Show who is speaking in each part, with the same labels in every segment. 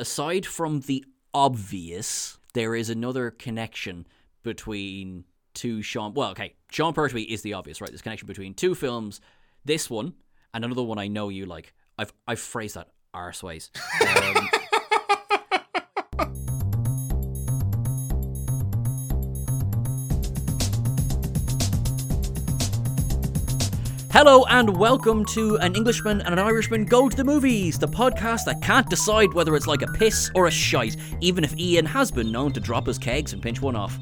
Speaker 1: aside from the obvious, there is another connection between two Sean. Well, okay, Sean Pertwee is the obvious, right? There's a connection between two films. This one and another one I know you like. I've I've phrased that arseways. Um, Hello and welcome to An Englishman and an Irishman Go to the Movies, the podcast that can't decide whether it's like a piss or a shite, even if Ian has been known to drop his kegs and pinch one off.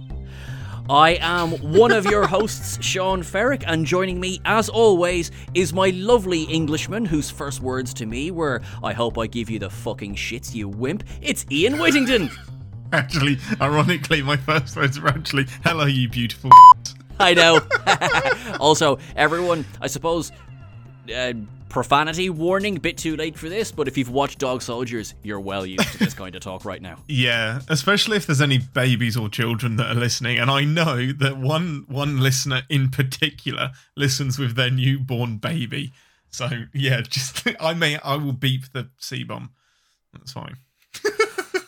Speaker 1: I am one of your hosts, Sean Ferrick, and joining me, as always, is my lovely Englishman whose first words to me were, I hope I give you the fucking shits, you wimp. It's Ian Whittington.
Speaker 2: Actually, ironically, my first words were actually, hello, you beautiful.
Speaker 1: I know. also, everyone, I suppose, uh, profanity warning, bit too late for this, but if you've watched Dog Soldiers, you're well used to this kind of talk right now.
Speaker 2: Yeah, especially if there's any babies or children that are listening, and I know that one one listener in particular listens with their newborn baby. So yeah, just I may I will beep the C bomb. That's fine.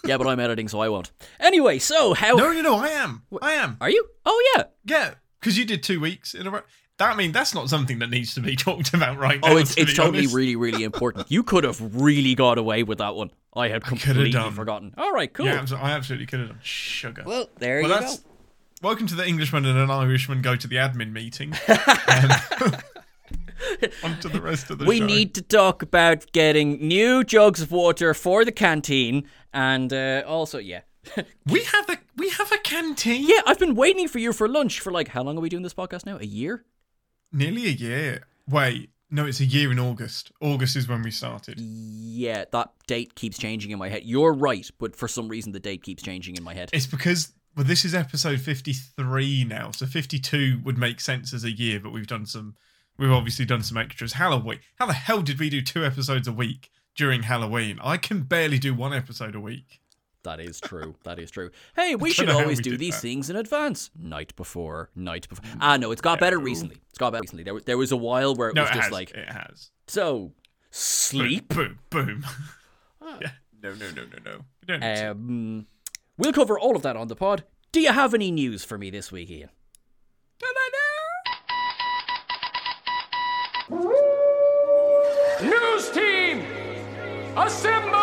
Speaker 1: yeah, but I'm editing, so I won't. Anyway, so how?
Speaker 2: No, no, no. I am. I am.
Speaker 1: Are you? Oh yeah.
Speaker 2: Yeah, because you did two weeks in a row. That I mean, that's not something that needs to be talked about right now.
Speaker 1: Oh, it's
Speaker 2: to
Speaker 1: it's
Speaker 2: be
Speaker 1: totally
Speaker 2: honest.
Speaker 1: really really important. You could have really got away with that one. I had
Speaker 2: could have
Speaker 1: completely
Speaker 2: done.
Speaker 1: forgotten. All right, cool.
Speaker 2: Yeah, I absolutely could have done sugar.
Speaker 1: Well, there
Speaker 2: Well,
Speaker 1: you
Speaker 2: that's
Speaker 1: go.
Speaker 2: welcome to the Englishman and an Irishman go to the admin meeting. Um, on to the rest of the
Speaker 1: We
Speaker 2: show.
Speaker 1: need to talk about getting new jugs of water for the canteen, and uh, also, yeah,
Speaker 2: We have a we have a canteen.
Speaker 1: yeah. I've been waiting for you for lunch for like how long are we doing this podcast now? A year?
Speaker 2: Nearly a year. Wait, no, it's a year in August. August is when we started.
Speaker 1: Yeah, that date keeps changing in my head. You're right, but for some reason the date keeps changing in my head.
Speaker 2: It's because well, this is episode fifty-three now, so fifty-two would make sense as a year, but we've done some. We've obviously done some extras. Halloween. How the hell did we do two episodes a week during Halloween? I can barely do one episode a week.
Speaker 1: That is true. That is true. Hey, we should always
Speaker 2: we
Speaker 1: do these
Speaker 2: that.
Speaker 1: things in advance. Night before, night before. Ah, no, it's got better recently. It's got better recently. There, was- there was a while where it
Speaker 2: No,
Speaker 1: was
Speaker 2: it
Speaker 1: just
Speaker 2: has.
Speaker 1: like,
Speaker 2: it has.
Speaker 1: so, sleep.
Speaker 2: Boom, boom. yeah. No, no, no, no, no. We don't need to.
Speaker 1: Um, we'll cover all of that on the pod. Do you have any news for me this week, Ian?
Speaker 3: News team, assemble!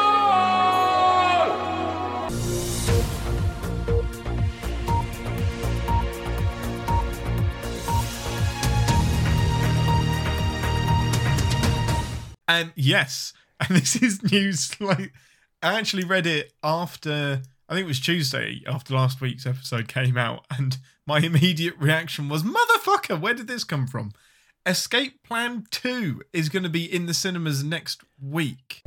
Speaker 2: And yes, and this is news. Like, I actually read it after. I think it was Tuesday after last week's episode came out, and my immediate reaction was, "Motherfucker, where did this come from?" Escape Plan Two is going to be in the cinemas next week.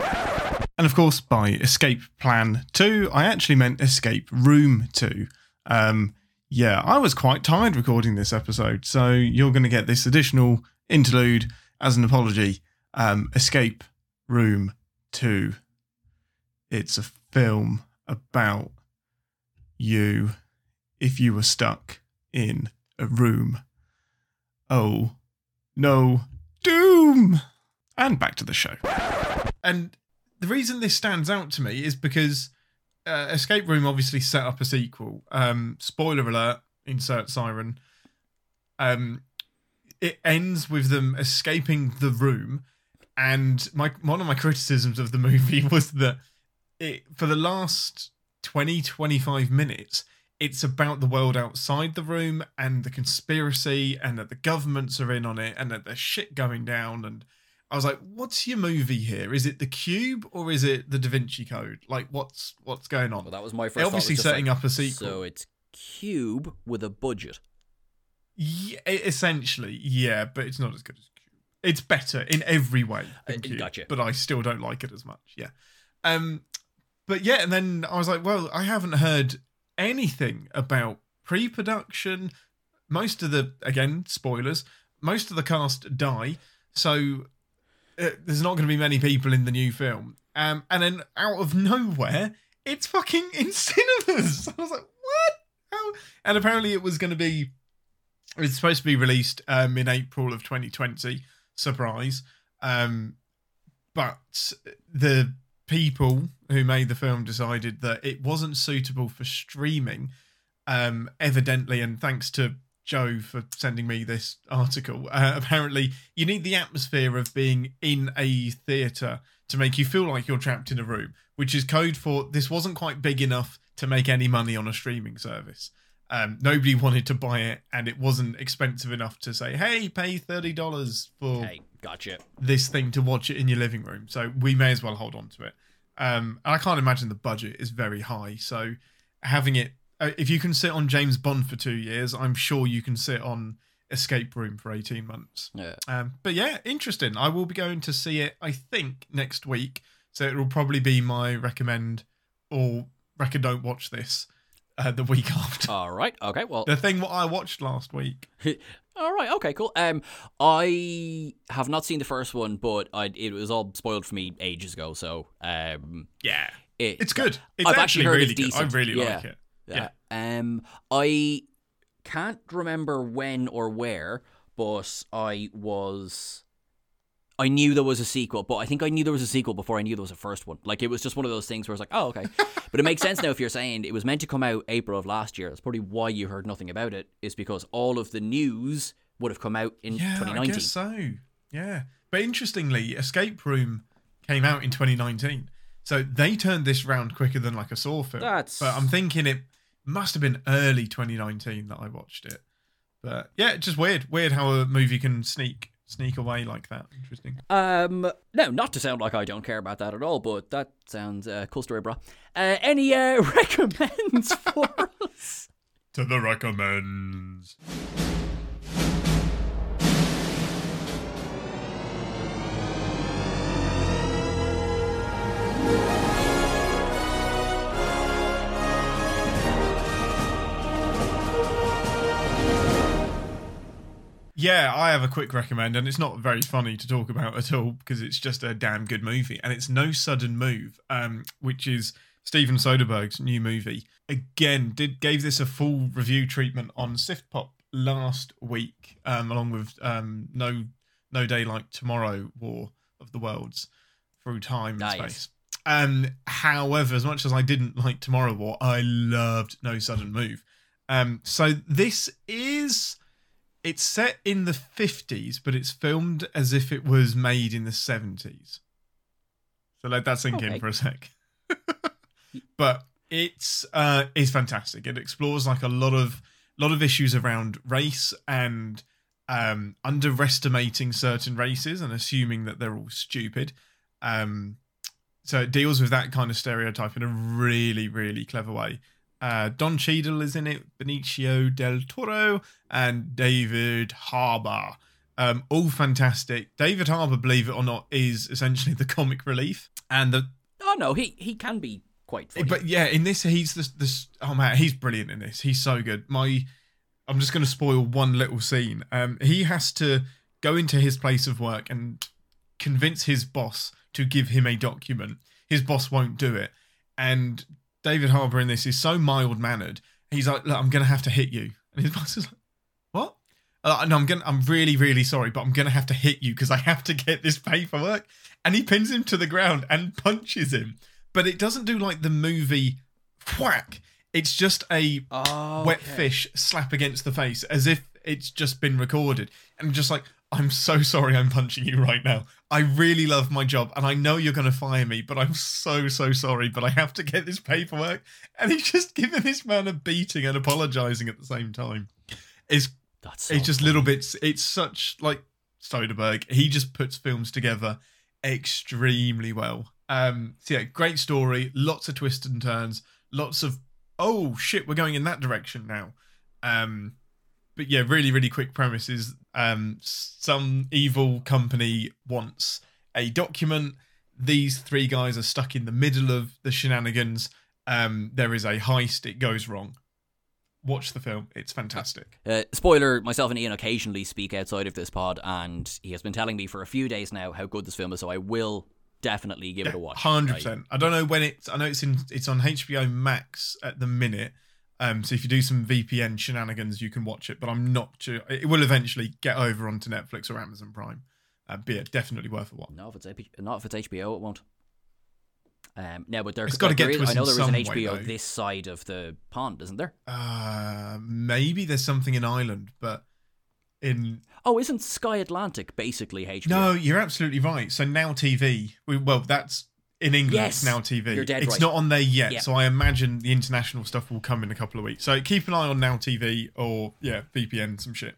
Speaker 2: And of course, by Escape Plan 2, I actually meant Escape Room 2. Um, yeah, I was quite tired recording this episode, so you're going to get this additional interlude as an apology. Um, Escape Room 2. It's a film about you if you were stuck in a room. Oh, no, doom! And back to the show. And the reason this stands out to me is because uh, Escape Room obviously set up a sequel. Um, spoiler alert, insert siren. Um, it ends with them escaping the room, and my one of my criticisms of the movie was that it for the last 20 25 minutes it's about the world outside the room and the conspiracy and that the governments are in on it and that there's shit going down and I was like, "What's your movie here? Is it the Cube or is it the Da Vinci Code? Like, what's what's going on?"
Speaker 1: Well, that was my first.
Speaker 2: They're obviously setting
Speaker 1: like,
Speaker 2: up a sequel.
Speaker 1: So it's Cube with a budget.
Speaker 2: Yeah, essentially, yeah, but it's not as good as Cube. It's better in every way
Speaker 1: Uh,
Speaker 2: Cube,
Speaker 1: gotcha.
Speaker 2: but I still don't like it as much. Yeah, um, but yeah, and then I was like, well, I haven't heard anything about pre-production. Most of the again spoilers. Most of the cast die, so uh, there's not going to be many people in the new film. Um, and then out of nowhere, it's fucking in cinemas. I was like, what? How? And apparently, it was going to be. It's supposed to be released um, in April of 2020. Surprise. Um, but the people who made the film decided that it wasn't suitable for streaming, um, evidently, and thanks to Joe for sending me this article. Uh, apparently, you need the atmosphere of being in a theatre to make you feel like you're trapped in a room, which is code for this wasn't quite big enough to make any money on a streaming service. Um, nobody wanted to buy it, and it wasn't expensive enough to say, "Hey, pay thirty dollars for
Speaker 1: gotcha.
Speaker 2: this thing to watch it in your living room." So we may as well hold on to it. Um, and I can't imagine the budget is very high, so having it, uh, if you can sit on James Bond for two years, I'm sure you can sit on Escape Room for eighteen months.
Speaker 1: Yeah.
Speaker 2: Um, but yeah, interesting. I will be going to see it. I think next week, so it will probably be my recommend or reckon don't watch this uh, the week after.
Speaker 1: All right. Okay. Well.
Speaker 2: The thing what I watched last week.
Speaker 1: All right. Okay. Cool. Um, I have not seen the first one, but I it was all spoiled for me ages ago. So um,
Speaker 2: Yeah,
Speaker 1: it,
Speaker 2: it's good. It's
Speaker 1: I've
Speaker 2: actually,
Speaker 1: actually heard
Speaker 2: really
Speaker 1: it's
Speaker 2: good. I really
Speaker 1: Yeah.
Speaker 2: like it.
Speaker 1: Yeah. Um, I can't remember when or where, but I was. I knew there was a sequel, but I think I knew there was a sequel before I knew there was a first one. Like it was just one of those things where I was like, oh, okay. but it makes sense now if you're saying it was meant to come out April of last year. That's probably why you heard nothing about it, is because all of the news would have come out in
Speaker 2: Yeah, I
Speaker 1: 2019.
Speaker 2: guess so. Yeah, but interestingly, Escape Room came out in 2019, so they turned this round quicker than like a Saw film.
Speaker 1: That's-
Speaker 2: But I'm thinking it must have been early 2019 that I watched it. But yeah, just weird. Weird how a movie can sneak sneak away like that. Interesting.
Speaker 1: Um, no, not to sound like I don't care about that at all, but that sounds uh, cool story, bro. Uh, any uh, recommends for us?
Speaker 2: To the recommends. Yeah, I have a quick recommend, and it's not very funny to talk about at all because it's just a damn good movie, and it's No Sudden Move, um, which is Steven Soderbergh's new movie. Again, did gave this a full review treatment on Sift Pop last week, um, along with um, No No Day Like Tomorrow, War of the Worlds, through time and
Speaker 1: Nice.
Speaker 2: space. Um, however, as much as I didn't like Tomorrow War, I loved No Sudden Move. Um, so this is it's set in the 50s, but it's filmed as if it was made in the 70s. So let that sink
Speaker 1: Okay.
Speaker 2: in for a sec. but it's uh it's fantastic. It explores like a lot of lot of issues around race and um underestimating certain races and assuming that they're all stupid. Um so it deals with that kind of stereotype in a really, really clever way. Uh, Don Cheadle is in it, Benicio del Toro, and David Harbour. Um, all fantastic. David Harbour, believe it or not, is essentially the comic relief. And the
Speaker 1: Oh no, he he can be quite funny.
Speaker 2: but yeah, in this he's this this oh man, he's brilliant in this. He's so good. My I'm just gonna spoil one little scene. Um he has to go into his place of work and convince his boss to give him a document. His boss won't do it. And David Harbour in this is so mild mannered. He's like, Look, I'm gonna have to hit you. And his boss is like, What? Uh, no, I'm gonna. I'm really, really sorry, but I'm gonna have to hit you because I have to get this paperwork. And he pins him to the ground and punches him. But it doesn't do like the movie whack. It's just a
Speaker 1: oh,
Speaker 2: wet fish slap against the face as if it's just been recorded. And just like, I'm so sorry I'm punching you right now. I really love my job and I know you're going to fire me, but I'm so, so sorry. But I have to get this paperwork. And he's just giving this man a beating and apologizing at the same time. It's
Speaker 1: That's so
Speaker 2: it's just little bits. It's such like Soderbergh. He just puts films together extremely well. Um, so yeah, great story. Lots of twists and turns. Lots of oh shit, we're going in that direction now. Um, but yeah, really, really quick premises. Um, some evil company wants a document. These three guys are stuck in the middle of the shenanigans. Um, there is a heist. It goes wrong. Watch the film. It's fantastic.
Speaker 1: Uh, spoiler: Myself and Ian occasionally speak outside of this pod, and he has been telling me for a few days now how good this film is. So I will definitely give it a watch.
Speaker 2: Hundred
Speaker 1: I-
Speaker 2: percent. I don't know when it's. I know it's in. It's on HBO Max at the minute. Um, so if you do some VPN shenanigans, you can watch it. But I'm not sure. It will eventually get over onto Netflix or Amazon Prime. Uh, but yeah, definitely worth a watch.
Speaker 1: No, if it's not if it's HBO, it won't. Um, now, but there,
Speaker 2: It's gotta
Speaker 1: like,
Speaker 2: get
Speaker 1: is-
Speaker 2: to us
Speaker 1: I know there is an
Speaker 2: way,
Speaker 1: HBO
Speaker 2: though.
Speaker 1: this side of the pond, isn't there?
Speaker 2: Uh, maybe there's something in Ireland, but in
Speaker 1: Oh, isn't Sky Atlantic basically HBO?
Speaker 2: no, you're absolutely right. So now TV, we, well, that's in England.
Speaker 1: Yes,
Speaker 2: it's now TV.
Speaker 1: you're dead
Speaker 2: it's
Speaker 1: right.
Speaker 2: not on there yet,
Speaker 1: Yeah.
Speaker 2: so I imagine the international stuff will come in a couple of weeks. So keep an eye on Now TV or yeah, VPN, some shit.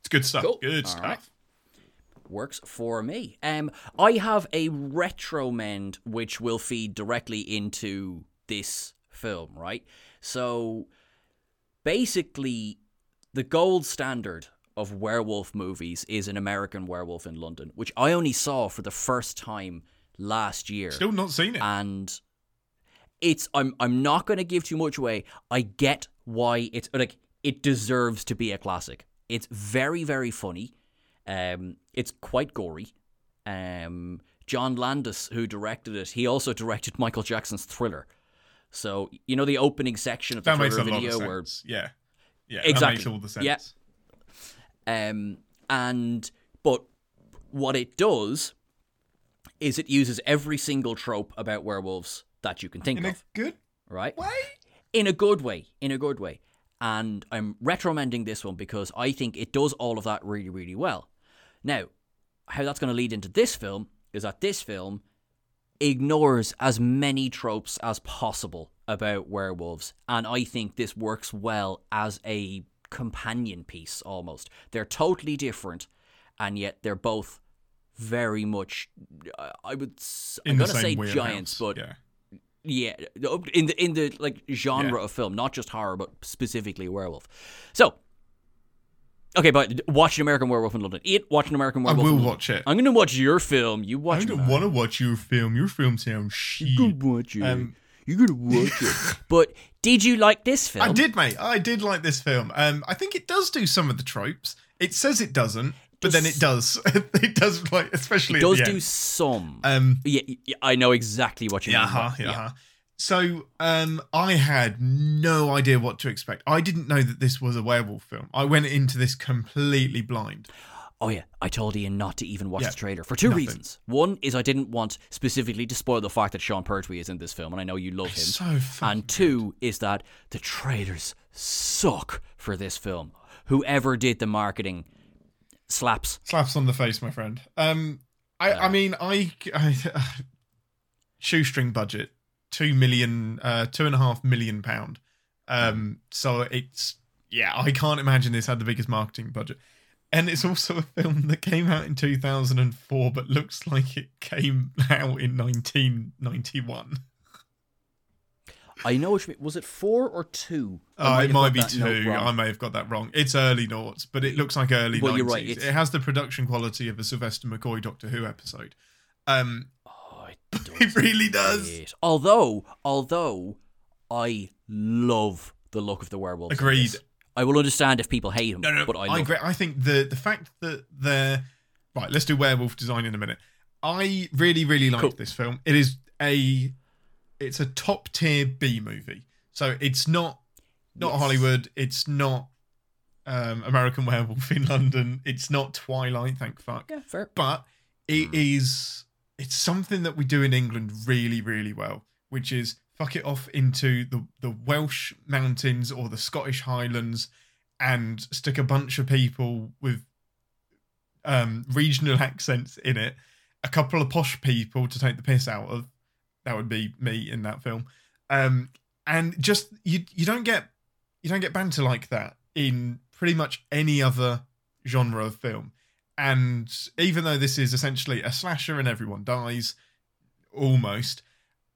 Speaker 2: It's good stuff.
Speaker 1: Cool.
Speaker 2: Good
Speaker 1: All
Speaker 2: stuff.
Speaker 1: right. works for me. Um, I have a retro mend which will feed directly into this film, right? So basically, the gold standard of werewolf movies is an American Werewolf in London, which I only saw for the first time last year
Speaker 2: Still not seen it.
Speaker 1: and it's I'm I'm not going to give too much away. I get why it's like it deserves to be a classic. It's very very funny. Um it's quite gory. Um John Landis who directed it, he also directed Michael Jackson's Thriller. So, you know the opening section of the
Speaker 2: that makes a
Speaker 1: Thriller
Speaker 2: lot
Speaker 1: video where.
Speaker 2: Yeah. Yeah.
Speaker 1: Exactly.
Speaker 2: That makes all the sense.
Speaker 1: Yeah. Um, and but what it does is it uses every single trope about werewolves that you can think
Speaker 2: In a
Speaker 1: of,
Speaker 2: good
Speaker 1: right?
Speaker 2: way.
Speaker 1: In a good way, in a good way. And I'm retromending this one because I think it does all of that really, really well. Now, how that's going to lead into this film is that this film ignores as many tropes as possible about werewolves, and I think this works well as a companion piece almost. They're totally different, and yet they're both very much. uh, I would. I'm gonna say giants, but
Speaker 2: yeah.
Speaker 1: yeah, in the in the like genre
Speaker 2: Yeah.
Speaker 1: of film, not just horror, but specifically werewolf. So, okay, but watch an American Werewolf in London. Eat watch an American
Speaker 2: I
Speaker 1: Werewolf.
Speaker 2: will
Speaker 1: in London.
Speaker 2: watch it.
Speaker 1: I'm gonna watch your film. You watch.
Speaker 2: I
Speaker 1: don't
Speaker 2: want to watch your film. Your film sounds shit.
Speaker 1: You gonna watch it.
Speaker 2: Um,
Speaker 1: You're gonna watch it. But did you like this film?
Speaker 2: I did, mate. I did like this film. Um, I think it does do some of the tropes. It says it doesn't, but then it does. it does, like especially
Speaker 1: It does do some.
Speaker 2: Um,
Speaker 1: yeah, yeah, I know exactly what you mean.
Speaker 2: huh,
Speaker 1: but-
Speaker 2: yeah. huh. So, um, I had no idea what to expect. I didn't know that this was a werewolf film. I went into this completely blind.
Speaker 1: Oh yeah, I told Ian not to even watch
Speaker 2: Yeah,
Speaker 1: the trailer for two
Speaker 2: nothing.
Speaker 1: reasons. One is I didn't want specifically to spoil the fact that Sean Pertwee is in this film, and I know you love him.
Speaker 2: So
Speaker 1: and two is that the trailers suck for this film. Whoever did the marketing slaps.
Speaker 2: slaps on the face, my friend. Um, I, I mean, I, I shoestring budget, two million, uh, two and a half million pound. Um, so it's yeah, I can't imagine this had the biggest marketing budget. And it's also a film that came out in 2004, but looks like it came out in 1991.
Speaker 1: I know which was it four or two. I
Speaker 2: Oh, it might be two. I may have got that wrong. It's early noughts, but it looks like early
Speaker 1: Well,
Speaker 2: 90s.
Speaker 1: you're right, it's-
Speaker 2: It has the production quality of a Sylvester McCoy Doctor Who episode. Um,
Speaker 1: Oh, it,
Speaker 2: it really does.
Speaker 1: it. Although, although I love the look of the werewolves.
Speaker 2: Agreed.
Speaker 1: I will understand if people hate him,
Speaker 2: No, no,
Speaker 1: but I
Speaker 2: I, agree. I think the the fact that they're right. Let's do werewolf design in a minute. I really, really like
Speaker 1: Cool.
Speaker 2: this film. It is a it's a top tier B movie. So it's not not
Speaker 1: Yes.
Speaker 2: Hollywood. It's not um, American Werewolf in London. It's not Twilight. Thank fuck.
Speaker 1: Yeah, fair.
Speaker 2: but it
Speaker 1: Hmm.
Speaker 2: is it's something that we do in England really really well which is fuck it off into the the Welsh mountains or the Scottish highlands and stick a bunch of people with um regional accents in it a couple of posh people to take the piss out of that would be me in that film um and just you you don't get you don't get banter like that in pretty much any other genre of film and even though this is essentially a slasher and everyone dies, almost,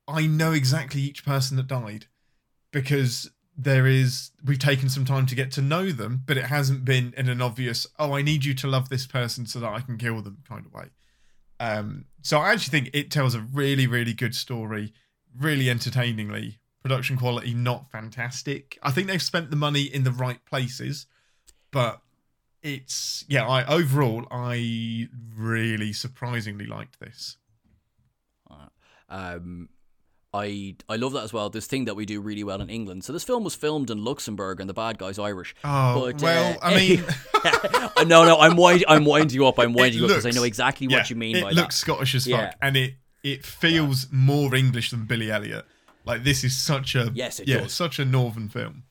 Speaker 2: I know exactly each person that died because there is, we've taken some time to get to know them, but it hasn't been in an obvious, oh, I need you to love this person so that I can kill them kind of way. Um, so I actually think it tells a really, really good story, really entertainingly. Production quality, not fantastic. I think they've spent the money in the right places, but it's yeah i overall i really surprisingly liked this
Speaker 1: Um, I I love that as well. This thing that we do really well in England. So this film was filmed in Luxembourg, and the bad guy's Irish.
Speaker 2: oh
Speaker 1: But,
Speaker 2: well
Speaker 1: uh,
Speaker 2: i mean
Speaker 1: no, no, I'm wind, I'm winding you up. I'm winding you up because I know exactly
Speaker 2: yeah,
Speaker 1: what you mean
Speaker 2: it
Speaker 1: by
Speaker 2: looks scottish as fuck and it it feels more English than Billy Elliot. Like this is such a
Speaker 1: Yes,
Speaker 2: yeah,
Speaker 1: does.
Speaker 2: such a northern film.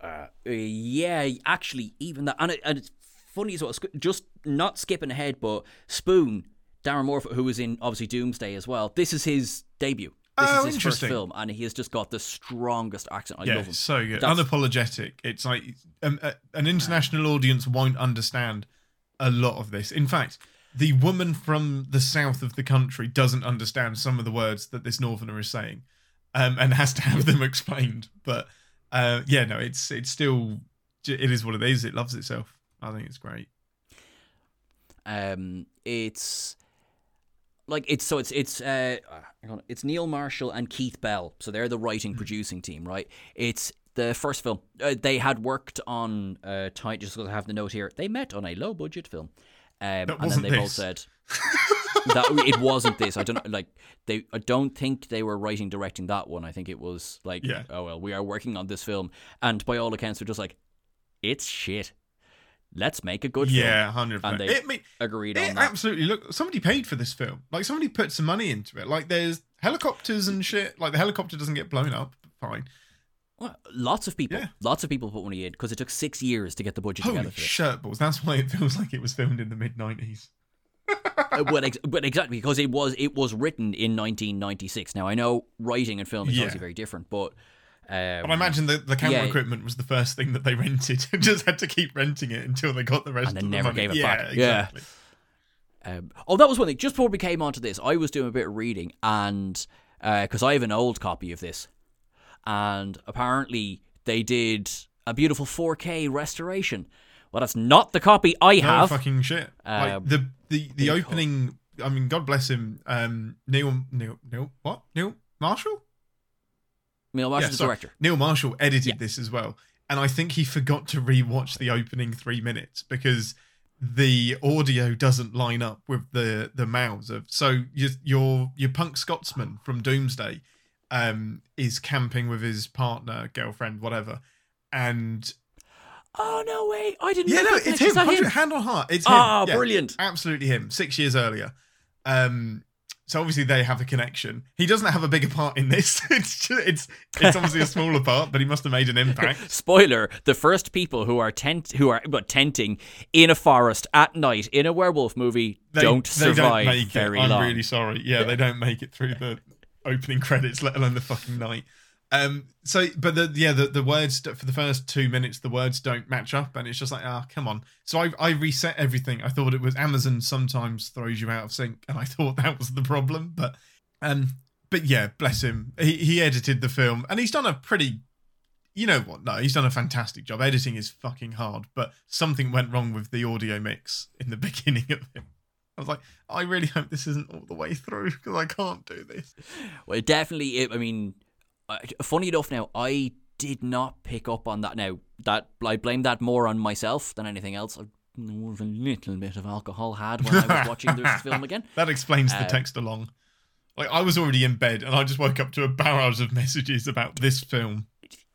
Speaker 1: Uh, yeah, actually, even that, and, it, and it's funny as well. Just not skipping ahead, but Spoon, Darren Morfitt, who was in obviously Doomsday as well. This is his debut. This
Speaker 2: Oh,
Speaker 1: is his first
Speaker 2: interesting.
Speaker 1: film, and he has just got the strongest accent. I
Speaker 2: yeah,
Speaker 1: love him.
Speaker 2: so good,
Speaker 1: That's-
Speaker 2: unapologetic. It's like um, uh, an international audience won't understand a lot of this. In fact, the woman from the south of the country doesn't understand some of the words that this northerner is saying, um, and has to have them explained. But uh, yeah, no, it's it's still it is what it is. It loves itself. I think it's great.
Speaker 1: Um, it's like it's so it's it's uh, on, it's Neil Marshall and Keith Bell. So they're the writing
Speaker 2: Hmm.
Speaker 1: producing team, right? It's the first film uh, they had worked on. Uh, tight, just because I have the note here, they met on a low budget film, um, and then they both said that it wasn't this. I don't know, like they. I don't think they were writing directing that one. I think it was like,
Speaker 2: Yeah.
Speaker 1: oh well, we are working on this film, and by all accounts, they're just like, it's shit. Let's make a good film.
Speaker 2: Yeah, hundred
Speaker 1: And
Speaker 2: percent.
Speaker 1: they
Speaker 2: It,
Speaker 1: Agreed
Speaker 2: it
Speaker 1: on that.
Speaker 2: absolutely look. Somebody paid for this film. Like somebody put some money into it. Like there's helicopters and shit. Like the helicopter doesn't get blown up. Fine.
Speaker 1: Well, lots of people,
Speaker 2: Yeah.
Speaker 1: lots of people put money in because it took six years to get the budget
Speaker 2: Holy
Speaker 1: together for
Speaker 2: shirt balls. That's why it feels like it was filmed in the mid nineties.
Speaker 1: Uh, but, ex- but exactly because it was it was written in 1996. Now I know writing and film is
Speaker 2: Yeah.
Speaker 1: obviously very different, but um,
Speaker 2: But I imagine the, the camera
Speaker 1: yeah.
Speaker 2: equipment was the first thing that they rented. and Just had to keep renting it until they got the rest
Speaker 1: And
Speaker 2: of
Speaker 1: then
Speaker 2: the
Speaker 1: never
Speaker 2: money.
Speaker 1: gave it
Speaker 2: yeah,
Speaker 1: back. Yeah. Um, oh, that was one thing. Just before we came onto this, I was doing a bit of reading, and because I have an old copy of this, and apparently they did a beautiful 4K restoration. Well, that's not the copy I
Speaker 2: No
Speaker 1: have.
Speaker 2: fucking shit. like
Speaker 1: Um,
Speaker 2: the the the opening. I mean, God bless him. Um, Neil Neil Neil what Neil Marshall.
Speaker 1: Neil Marshall's the director.
Speaker 2: Neil Marshall edited
Speaker 1: Yeah.
Speaker 2: this as well, and I think he forgot to rewatch the opening three minutes because the audio doesn't line up with the the mouths of. So your your your punk Scotsman from Doomsday, um, is camping with his partner, girlfriend, whatever, and
Speaker 1: Oh no way! I didn't.
Speaker 2: yeah,
Speaker 1: know
Speaker 2: no, it's
Speaker 1: Is
Speaker 2: him. Hand on heart, it's him.
Speaker 1: Ah,
Speaker 2: Yeah,
Speaker 1: brilliant.
Speaker 2: absolutely him. Six years earlier. Um, so obviously they have a connection. He doesn't have a bigger part in this. it's just, it's it's obviously a smaller part, but he must have made an impact.
Speaker 1: Spoiler: the first people who are tent who are but tenting in a forest at night in a werewolf movie
Speaker 2: They
Speaker 1: don't
Speaker 2: they
Speaker 1: survive
Speaker 2: make
Speaker 1: very
Speaker 2: it. I'm really sorry. Yeah, they don't make it through the opening credits, let alone the fucking night. Um. So, but the yeah, the, the words for the first two minutes, the words don't match up, and it's just like, ah, come on. So I I reset everything. I thought it was Amazon sometimes throws you out of sync, and I thought that was the problem. But um, but yeah, bless him. He he edited the film, and he's done a pretty. You know what? No, he's done a fantastic job. Editing is fucking hard, but something went wrong with the audio mix in the beginning of it. I was like, I really hope this isn't all the way through because I can't do this.
Speaker 1: Well, definitely. It, I mean, uh, funny enough, now I did not pick up on that. Now that I blame that more on myself than anything else. I- was a little bit of alcohol had when I was watching this film again.
Speaker 2: That explains the
Speaker 1: Uh,
Speaker 2: text along. Like I was already in bed and I just woke up to a barrage of messages about this film.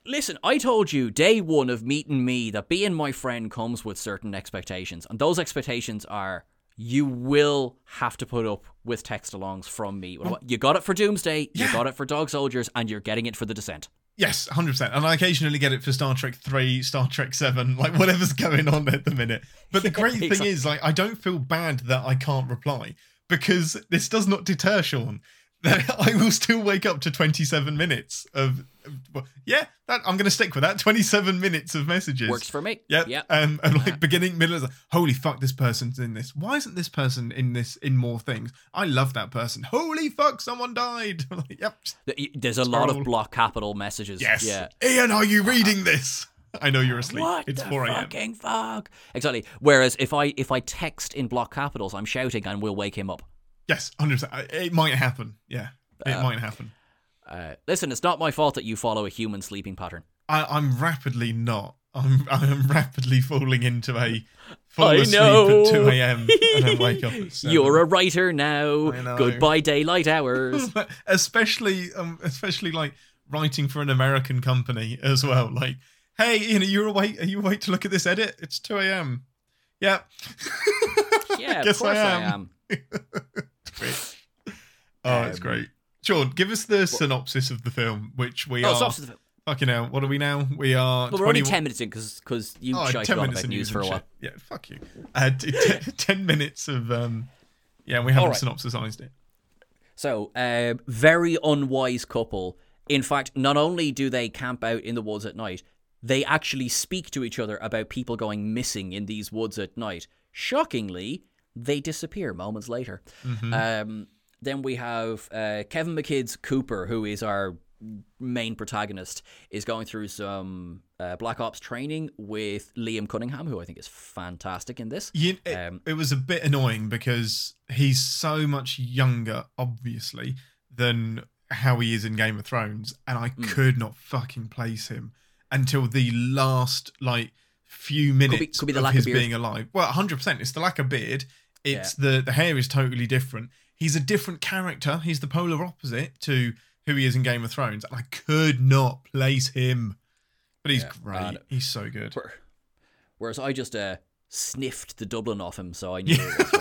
Speaker 1: Listen, I told you day one of meeting me that being my friend comes with certain expectations, and those expectations are you will have to put up with text alongs from me. You got it for Doomsday, you got it for Dog Soldiers, and you're getting it for The Descent.
Speaker 2: Yes, hundred percent. And I occasionally get it for Star Trek Three, Star Trek Seven, like whatever's going on at the minute. But the great thing
Speaker 1: exactly.
Speaker 2: is, like, I don't feel bad that I can't reply because this does not deter Sean. I will still wake up to twenty-seven minutes of, of- well, yeah. That I'm going to stick with that. Twenty-seven minutes of messages
Speaker 1: Works for me.
Speaker 2: Yep.
Speaker 1: Yeah.
Speaker 2: Um, and like beginning, middle, is like, holy fuck, this person's in this. Why isn't this person in this in more things? I love that person. Holy fuck, someone died. Like, yep.
Speaker 1: There's a lot of block capital messages.
Speaker 2: Yes.
Speaker 1: Yeah.
Speaker 2: Ian, are you reading this? I know you're asleep.
Speaker 1: What
Speaker 2: it's
Speaker 1: the
Speaker 2: 4 a.m.
Speaker 1: fucking fuck? Exactly. Whereas if I if I text in block capitals, I'm shouting and we'll wake him up.
Speaker 2: Yes, 100%. It might happen. Yeah, it
Speaker 1: Uh,
Speaker 2: might happen.
Speaker 1: Uh, listen, it's not my fault that you follow a human sleeping pattern.
Speaker 2: I, I'm rapidly not. I'm I'm rapidly falling into a fall
Speaker 1: I
Speaker 2: asleep
Speaker 1: know.
Speaker 2: at 2 a.m. and then wake up at 7.
Speaker 1: You're a writer now. Goodbye daylight hours.
Speaker 2: especially um especially like writing for an American company as well. Like, hey, you know, you're awake? Are you awake to look at this edit? It's 2 a.m. Yeah.
Speaker 1: yeah, of
Speaker 2: Guess
Speaker 1: course
Speaker 2: I
Speaker 1: I
Speaker 2: am. Great. Oh, it's
Speaker 1: Um,
Speaker 2: great. Sean, give us the synopsis of the film, which we
Speaker 1: Oh,
Speaker 2: are.
Speaker 1: synopsis of the film.
Speaker 2: Fucking hell, what are we now? We are.
Speaker 1: Well, we're only ten minutes in because you
Speaker 2: Oh,
Speaker 1: shited
Speaker 2: 10
Speaker 1: on
Speaker 2: minutes
Speaker 1: about news for a while.
Speaker 2: shit. Yeah, fuck you. Uh, t- t- 10 minutes of. um Yeah, we haven't
Speaker 1: right.
Speaker 2: synopsisized it.
Speaker 1: So, uh, very unwise couple. In fact, not only do they camp out in the woods at night, they actually speak to each other about people going missing in these woods at night. Shockingly, they disappear moments later. Um, then we have uh, Kevin McKidd's Cooper, who is our main protagonist, is going through some uh, Black Ops training with Liam Cunningham, who I think is fantastic in this.
Speaker 2: You, it,
Speaker 1: Um,
Speaker 2: it was a bit annoying because he's so much younger, obviously, than how he is in Game of Thrones, and I
Speaker 1: Hmm.
Speaker 2: could not fucking place him until the last like few minutes
Speaker 1: could be the
Speaker 2: of
Speaker 1: lack of
Speaker 2: his
Speaker 1: beard.
Speaker 2: being alive. Well, hundred percent, it's the lack of beard. It's the the hair is totally different. He's a different character. He's the polar opposite to who he is in Game of Thrones, and I could not place him. But he's
Speaker 1: Yeah,
Speaker 2: great. he's so good.
Speaker 1: Whereas I just uh, sniffed the Dublin off him, so I knew it was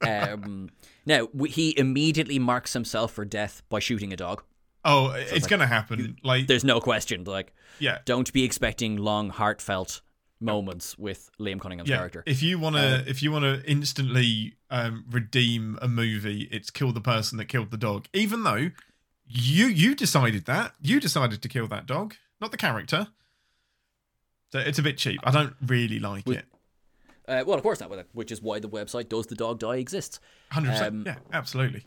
Speaker 1: right um, now, he immediately marks himself for death by shooting a dog.
Speaker 2: Oh, it's gonna happen. Like,
Speaker 1: There's no question. Like,
Speaker 2: yeah,
Speaker 1: don't be expecting long, heartfelt moments with Liam Cunningham's
Speaker 2: yeah.
Speaker 1: character.
Speaker 2: If you wanna, if you wanna instantly um, redeem a movie, it's kill the person that killed the dog. Even though you you decided that you decided to kill that dog, not the character. So it's a bit cheap. I don't really like it.
Speaker 1: Uh, well, of course not, which is why the website Does the Dog Die exists.
Speaker 2: Hundred
Speaker 1: um,
Speaker 2: percent. Yeah, absolutely.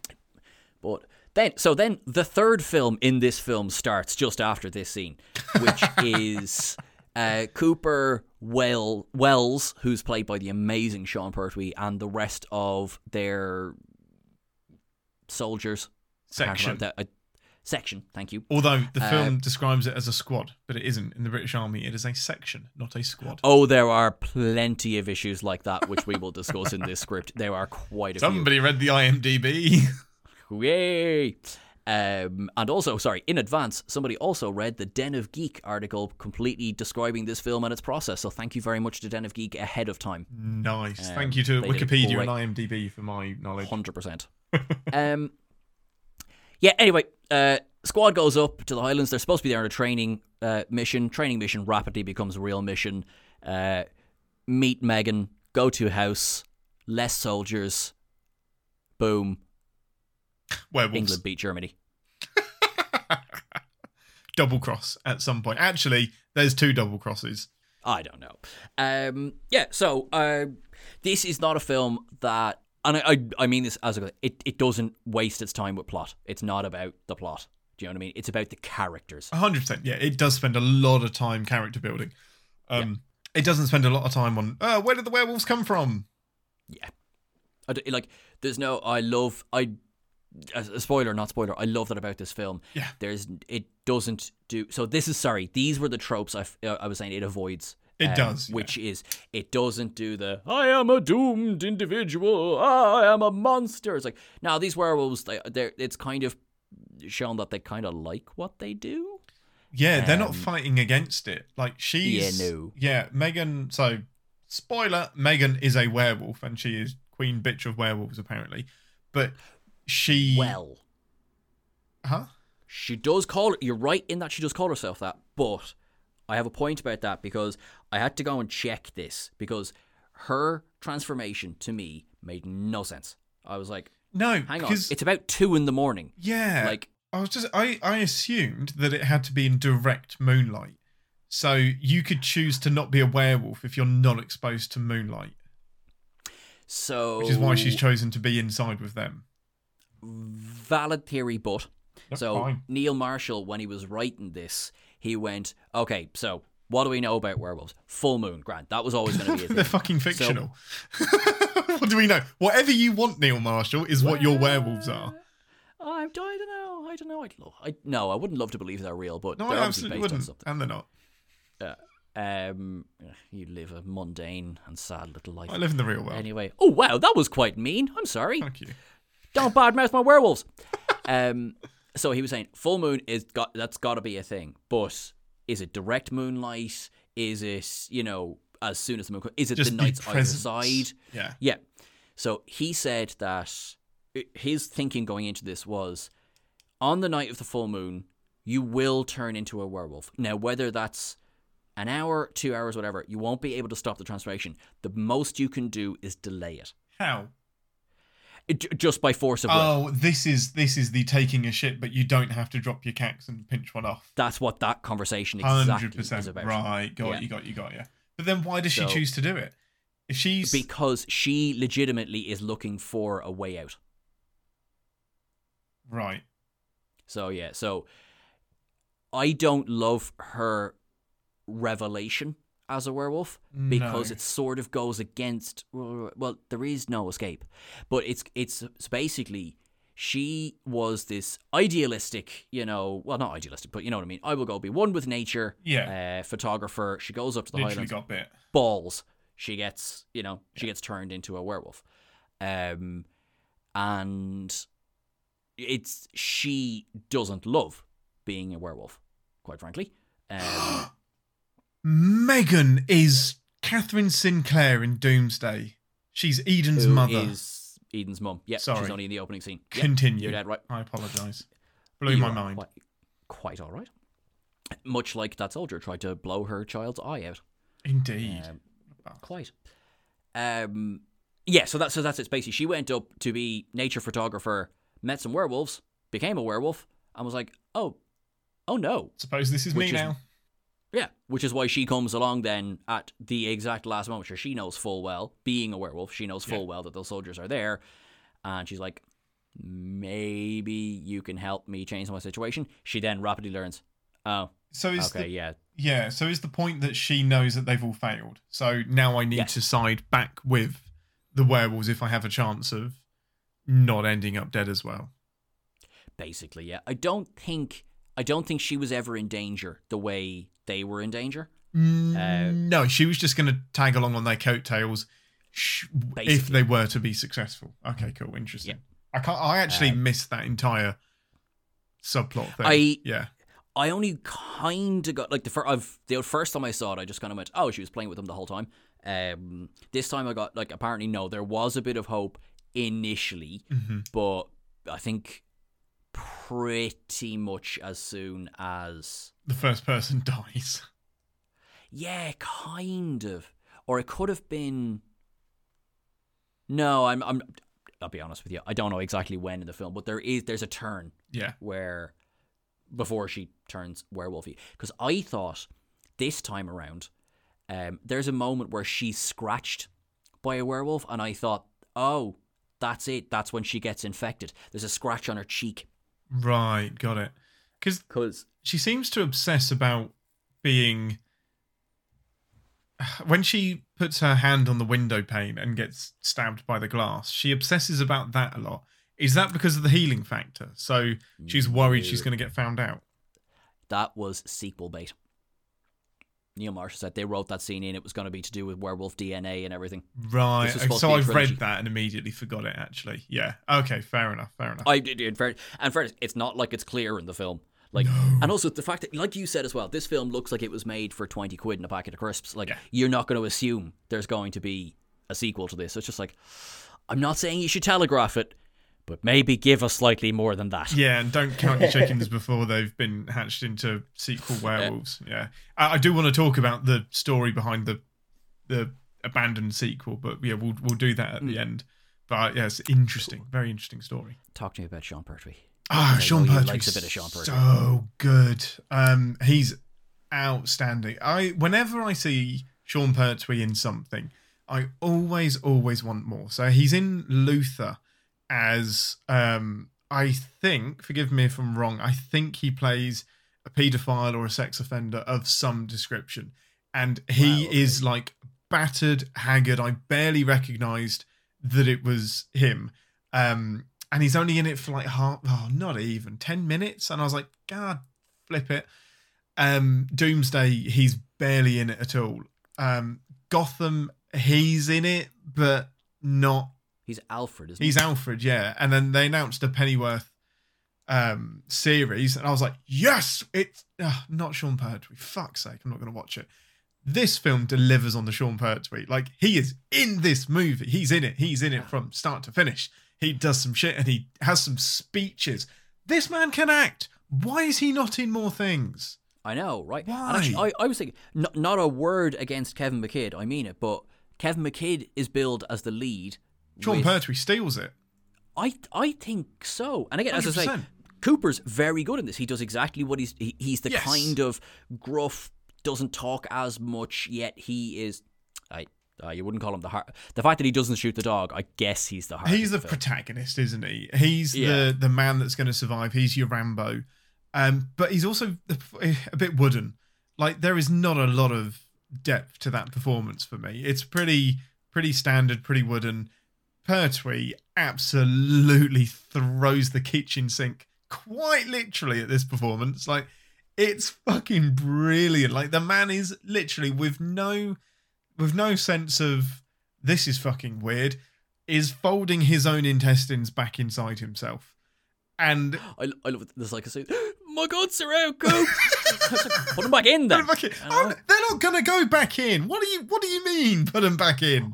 Speaker 1: But then, so then the third film in this film starts just after this scene, which is uh, Cooper well, Wells, who's played by the amazing Sean Pertwee, and the rest of their soldiers.
Speaker 2: Section.
Speaker 1: that- uh, section, thank you.
Speaker 2: Although the
Speaker 1: Uh,
Speaker 2: film describes it as a squad, but it isn't. In the British Army, it is a section, not a squad.
Speaker 1: Oh, there are plenty of issues like that, which we will discuss in this script. There are quite a few.
Speaker 2: Somebody read the IMDb.
Speaker 1: Yay! Um, and also, sorry, in advance, somebody also read the Den of Geek article completely describing this film and its process. So thank you very much to Den of Geek ahead of time.
Speaker 2: nice.
Speaker 1: Um,
Speaker 2: Thank you to
Speaker 1: they did a
Speaker 2: Wikipedia and IMDb for my knowledge.
Speaker 1: 100%. um, yeah, anyway, uh, squad goes up to the Highlands. They're supposed to be there on a training uh, mission. Training mission rapidly becomes a real mission. Uh, meet Megan, go to house, less soldiers. Boom.
Speaker 2: Werewolves.
Speaker 1: England beat Germany.
Speaker 2: double cross at some point. Actually, there's two double crosses.
Speaker 1: I don't know. Um, yeah, so uh, this is not a film that, and I, I, I mean this as a, it, it doesn't waste its time with plot. It's not about the plot. Do you know what I mean? It's about the characters.
Speaker 2: 100%. Yeah, it does spend a lot of time character building. Um, It doesn't spend a lot of time on, uh, where did the werewolves come from?
Speaker 1: Yeah, I like. There's no. I love. I. A a spoiler, not spoiler. I love that about this film.
Speaker 2: Yeah.
Speaker 1: There's. It doesn't do. So this is sorry. These were the tropes I, uh, I was saying. It avoids.
Speaker 2: It
Speaker 1: um,
Speaker 2: does, yeah.
Speaker 1: Which is. It doesn't do the. I am a doomed individual. I am a monster. It's like now these werewolves. They. They're. It's kind of shown that they kind of like what they do.
Speaker 2: Yeah, they're not
Speaker 1: Um,
Speaker 2: fighting against it. Like, she's.
Speaker 1: Yeah, no.
Speaker 2: Yeah, Megan. So, spoiler Megan is a werewolf and she is queen bitch of werewolves, apparently. But she.
Speaker 1: Well.
Speaker 2: Huh?
Speaker 1: She does call you're right in that she does call herself that, but I have a point about that because I had to go and check this because her transformation to me made no sense. I was like,
Speaker 2: No,
Speaker 1: hang on, it's about two in the morning.
Speaker 2: Yeah.
Speaker 1: Like,
Speaker 2: I was just I I assumed that it had to be in direct moonlight. So you could choose to not be a werewolf if you're not exposed to moonlight,
Speaker 1: so
Speaker 2: which is why she's chosen to be inside with them.
Speaker 1: Valid theory, but so
Speaker 2: fine.
Speaker 1: Neil Marshall, when he was writing this, he went, okay, so what do we know about werewolves? Full moon, Grant. That was always going to be a thing.
Speaker 2: They're fucking fictional. what do we know? Whatever you want, Neil Marshall, is what your werewolves are.
Speaker 1: I, don't know. I don't know. I'd love. I no. I wouldn't love to believe they're real, but
Speaker 2: No,
Speaker 1: they're
Speaker 2: I absolutely
Speaker 1: based on
Speaker 2: wouldn't.
Speaker 1: something.
Speaker 2: And they're not.
Speaker 1: Um, you live a mundane and sad little life.
Speaker 2: I live in the real world.
Speaker 1: Anyway, oh wow, that was quite mean. I'm sorry.
Speaker 2: Thank you.
Speaker 1: Don't badmouth my werewolves. um, so he was saying full moon is got that's got to be a thing, but is it direct moonlight? Is it you know as soon as the moon? Is it
Speaker 2: Just
Speaker 1: the nights either side?
Speaker 2: Yeah.
Speaker 1: Yeah. So he said that his thinking going into this was on the night of the full moon, you will turn into a werewolf. Now, whether that's an hour, two hours, whatever, you won't be able to stop the transformation. The most you can do is delay it,
Speaker 2: How?
Speaker 1: Just by force of will.
Speaker 2: Oh, this is this is the taking a shit, but you don't have to drop your cax and pinch one off.
Speaker 1: That's what that conversation exactly
Speaker 2: Hundred
Speaker 1: is
Speaker 2: percent.
Speaker 1: about.
Speaker 2: Right, got
Speaker 1: Yeah.
Speaker 2: you, got you, got you. But then why does she choose to do it? If she's
Speaker 1: Because she legitimately is looking for a way out.
Speaker 2: right,
Speaker 1: So yeah, so I don't love her revelation as a werewolf because
Speaker 2: No.
Speaker 1: it sort of goes against well there is no escape. But it's it's, it's basically she was this idealistic you know well not idealistic but you know what i mean. I will go be one with nature.
Speaker 2: Yeah.
Speaker 1: uh, photographer. She goes up to the
Speaker 2: literally
Speaker 1: highlands.
Speaker 2: got bit.
Speaker 1: balls. She gets you know she gets turned into a werewolf. Um and it's she doesn't love being a werewolf quite frankly. Um,
Speaker 2: Megan is Catherine Sinclair in Doomsday. She's Eden's
Speaker 1: who
Speaker 2: mother.
Speaker 1: is Eden's mom? yeah
Speaker 2: Sorry.
Speaker 1: she's only in the opening scene Yep,
Speaker 2: Continue.
Speaker 1: you're dead right
Speaker 2: I apologise. Blew
Speaker 1: You
Speaker 2: my mind.
Speaker 1: quite, quite all right much like that soldier tried to blow her child's eye out
Speaker 2: Indeed.
Speaker 1: Um, quite. Um, yeah, so that's so that's it. Basically, she went up to be nature photographer, met some werewolves, became a werewolf, and was like, "Oh, oh no,
Speaker 2: Suppose this is
Speaker 1: which
Speaker 2: me
Speaker 1: is-
Speaker 2: now.
Speaker 1: Yeah." Which is why she comes along then at the exact last moment, where she knows full well, being a werewolf, she knows full
Speaker 2: Yeah.
Speaker 1: well that those soldiers are there, and she's like, "Maybe you can help me change my situation." She then rapidly learns, "Oh,
Speaker 2: So is
Speaker 1: okay,
Speaker 2: the,
Speaker 1: yeah,
Speaker 2: yeah. So is the point that she knows that they've all failed? So now I need
Speaker 1: Yes.
Speaker 2: to side back with the werewolves if I have a chance of not ending up dead as well.
Speaker 1: basically yeah i don't think i don't think she was ever in danger the way they were in danger Uh,
Speaker 2: no, she was just going to tag along on their coattails sh- if they were to be successful. Okay, cool, interesting. I can't. I actually
Speaker 1: Um,
Speaker 2: missed that entire subplot thing.
Speaker 1: I-
Speaker 2: yeah,
Speaker 1: i only kind of got like the first I've, the first time i saw it i just kind of went oh she was playing with them the whole time um this time i got like apparently no there was a bit of hope initially
Speaker 2: Mhm.
Speaker 1: but i think pretty much as soon as
Speaker 2: the first person dies.
Speaker 1: Yeah, kind of. Or it could have been. No, I'm. I'm. I'll be honest with you. I don't know exactly when in the film, but there is there's a turn
Speaker 2: Yeah,
Speaker 1: where before she turns werewolfy. Because I thought this time around, um, there's a moment where she's scratched by a werewolf, and I thought, oh, that's it. That's when she gets infected. There's a scratch on her cheek.
Speaker 2: right, got it. Because
Speaker 1: Because
Speaker 2: she seems to obsess about being when she puts her hand on the window pane and gets stabbed by the glass she obsesses about that a lot is that because of the healing factor so she's worried she's going to get found out
Speaker 1: that was sequel bait. Neil Marshall said they wrote that scene in. It was going to be to do with werewolf DNA and everything.
Speaker 2: right
Speaker 1: This was supposed
Speaker 2: so
Speaker 1: to be a
Speaker 2: i've read that and immediately forgot it actually yeah okay fair enough fair enough
Speaker 1: I did, in fairness, and fairness, it's not like it's clear in the film. Like, and also the fact that, like you said as well, this film looks like it was made for twenty quid in a packet of crisps. Like,
Speaker 2: Yeah.
Speaker 1: you're not going to assume there's going to be a sequel to this. It's just like, I'm not saying you should telegraph it, but maybe give us slightly more than that.
Speaker 2: yeah, and don't count your chickens before they've been hatched into sequel werewolves. Yeah, I, I do want to talk about the story behind the the abandoned sequel, but yeah, we'll we'll do that at the
Speaker 1: Hmm.
Speaker 2: end. But yeah, it's interesting, very interesting story.
Speaker 1: Talk to me about Sean Pertwee.
Speaker 2: Ah,
Speaker 1: I
Speaker 2: Sean Pertwee,
Speaker 1: likes a bit of Sean Pertwee.
Speaker 2: so good. Um, he's outstanding. I whenever I see Sean Pertwee in something, I always always want more. So he's in Luther as um, I think. Forgive me if I'm wrong. I think he plays a paedophile or a sex offender of some description, and he
Speaker 1: Wow, okay.
Speaker 2: is like battered, haggard. I barely recognised that it was him. Um, and he's only in it for like half, oh, not even 10 minutes. And I was like, God, flip it. Um, Doomsday, he's barely in it at all. Um, Gotham, he's in it, but not.
Speaker 1: He's Alfred, isn't
Speaker 2: He's
Speaker 1: he?
Speaker 2: Alfred, yeah. And then they announced a Pennyworth um series, and I was like, yes, it's uh, not Sean Pertwee. Fuck's sake, I'm not going to watch it. This film delivers on the Sean Pertwee. Like he is in this movie. He's in it. He's in it from start to finish. He does some shit and he has some speeches. This man can act. Why is he not in more things?
Speaker 1: I know, right?
Speaker 2: Why?
Speaker 1: Actually, I, I was thinking, not, not a word against Kevin McKidd, I mean it, but Kevin McKidd is billed as the lead.
Speaker 2: Sean
Speaker 1: with-
Speaker 2: Pertwee steals it.
Speaker 1: I I think so. And again, as I say, Cooper's very good in this. He does exactly what he's he, he's the
Speaker 2: Yes.
Speaker 1: kind of gruff, doesn't talk as much yet he is. I uh, you wouldn't call him the heart. The fact that he doesn't shoot the dog, I guess he's the heart.
Speaker 2: He's the protagonist, isn't he? He's
Speaker 1: Yeah.
Speaker 2: the the man that's going to survive. He's your Rambo, um, but he's also a bit wooden. Like there is not a lot of depth to that performance for me. It's pretty pretty standard, pretty wooden. Pertwee absolutely throws the kitchen sink quite literally at this performance. Like it's fucking brilliant. Like the man is literally with no with no sense of this is fucking weird is folding his own intestines back inside himself. And
Speaker 1: I, I love. There's like a scene. My God, are out, Coop. Put them back in
Speaker 2: 'em back in.
Speaker 1: And
Speaker 2: Oh, they're not gonna go back in. What do you what do you mean put them back in?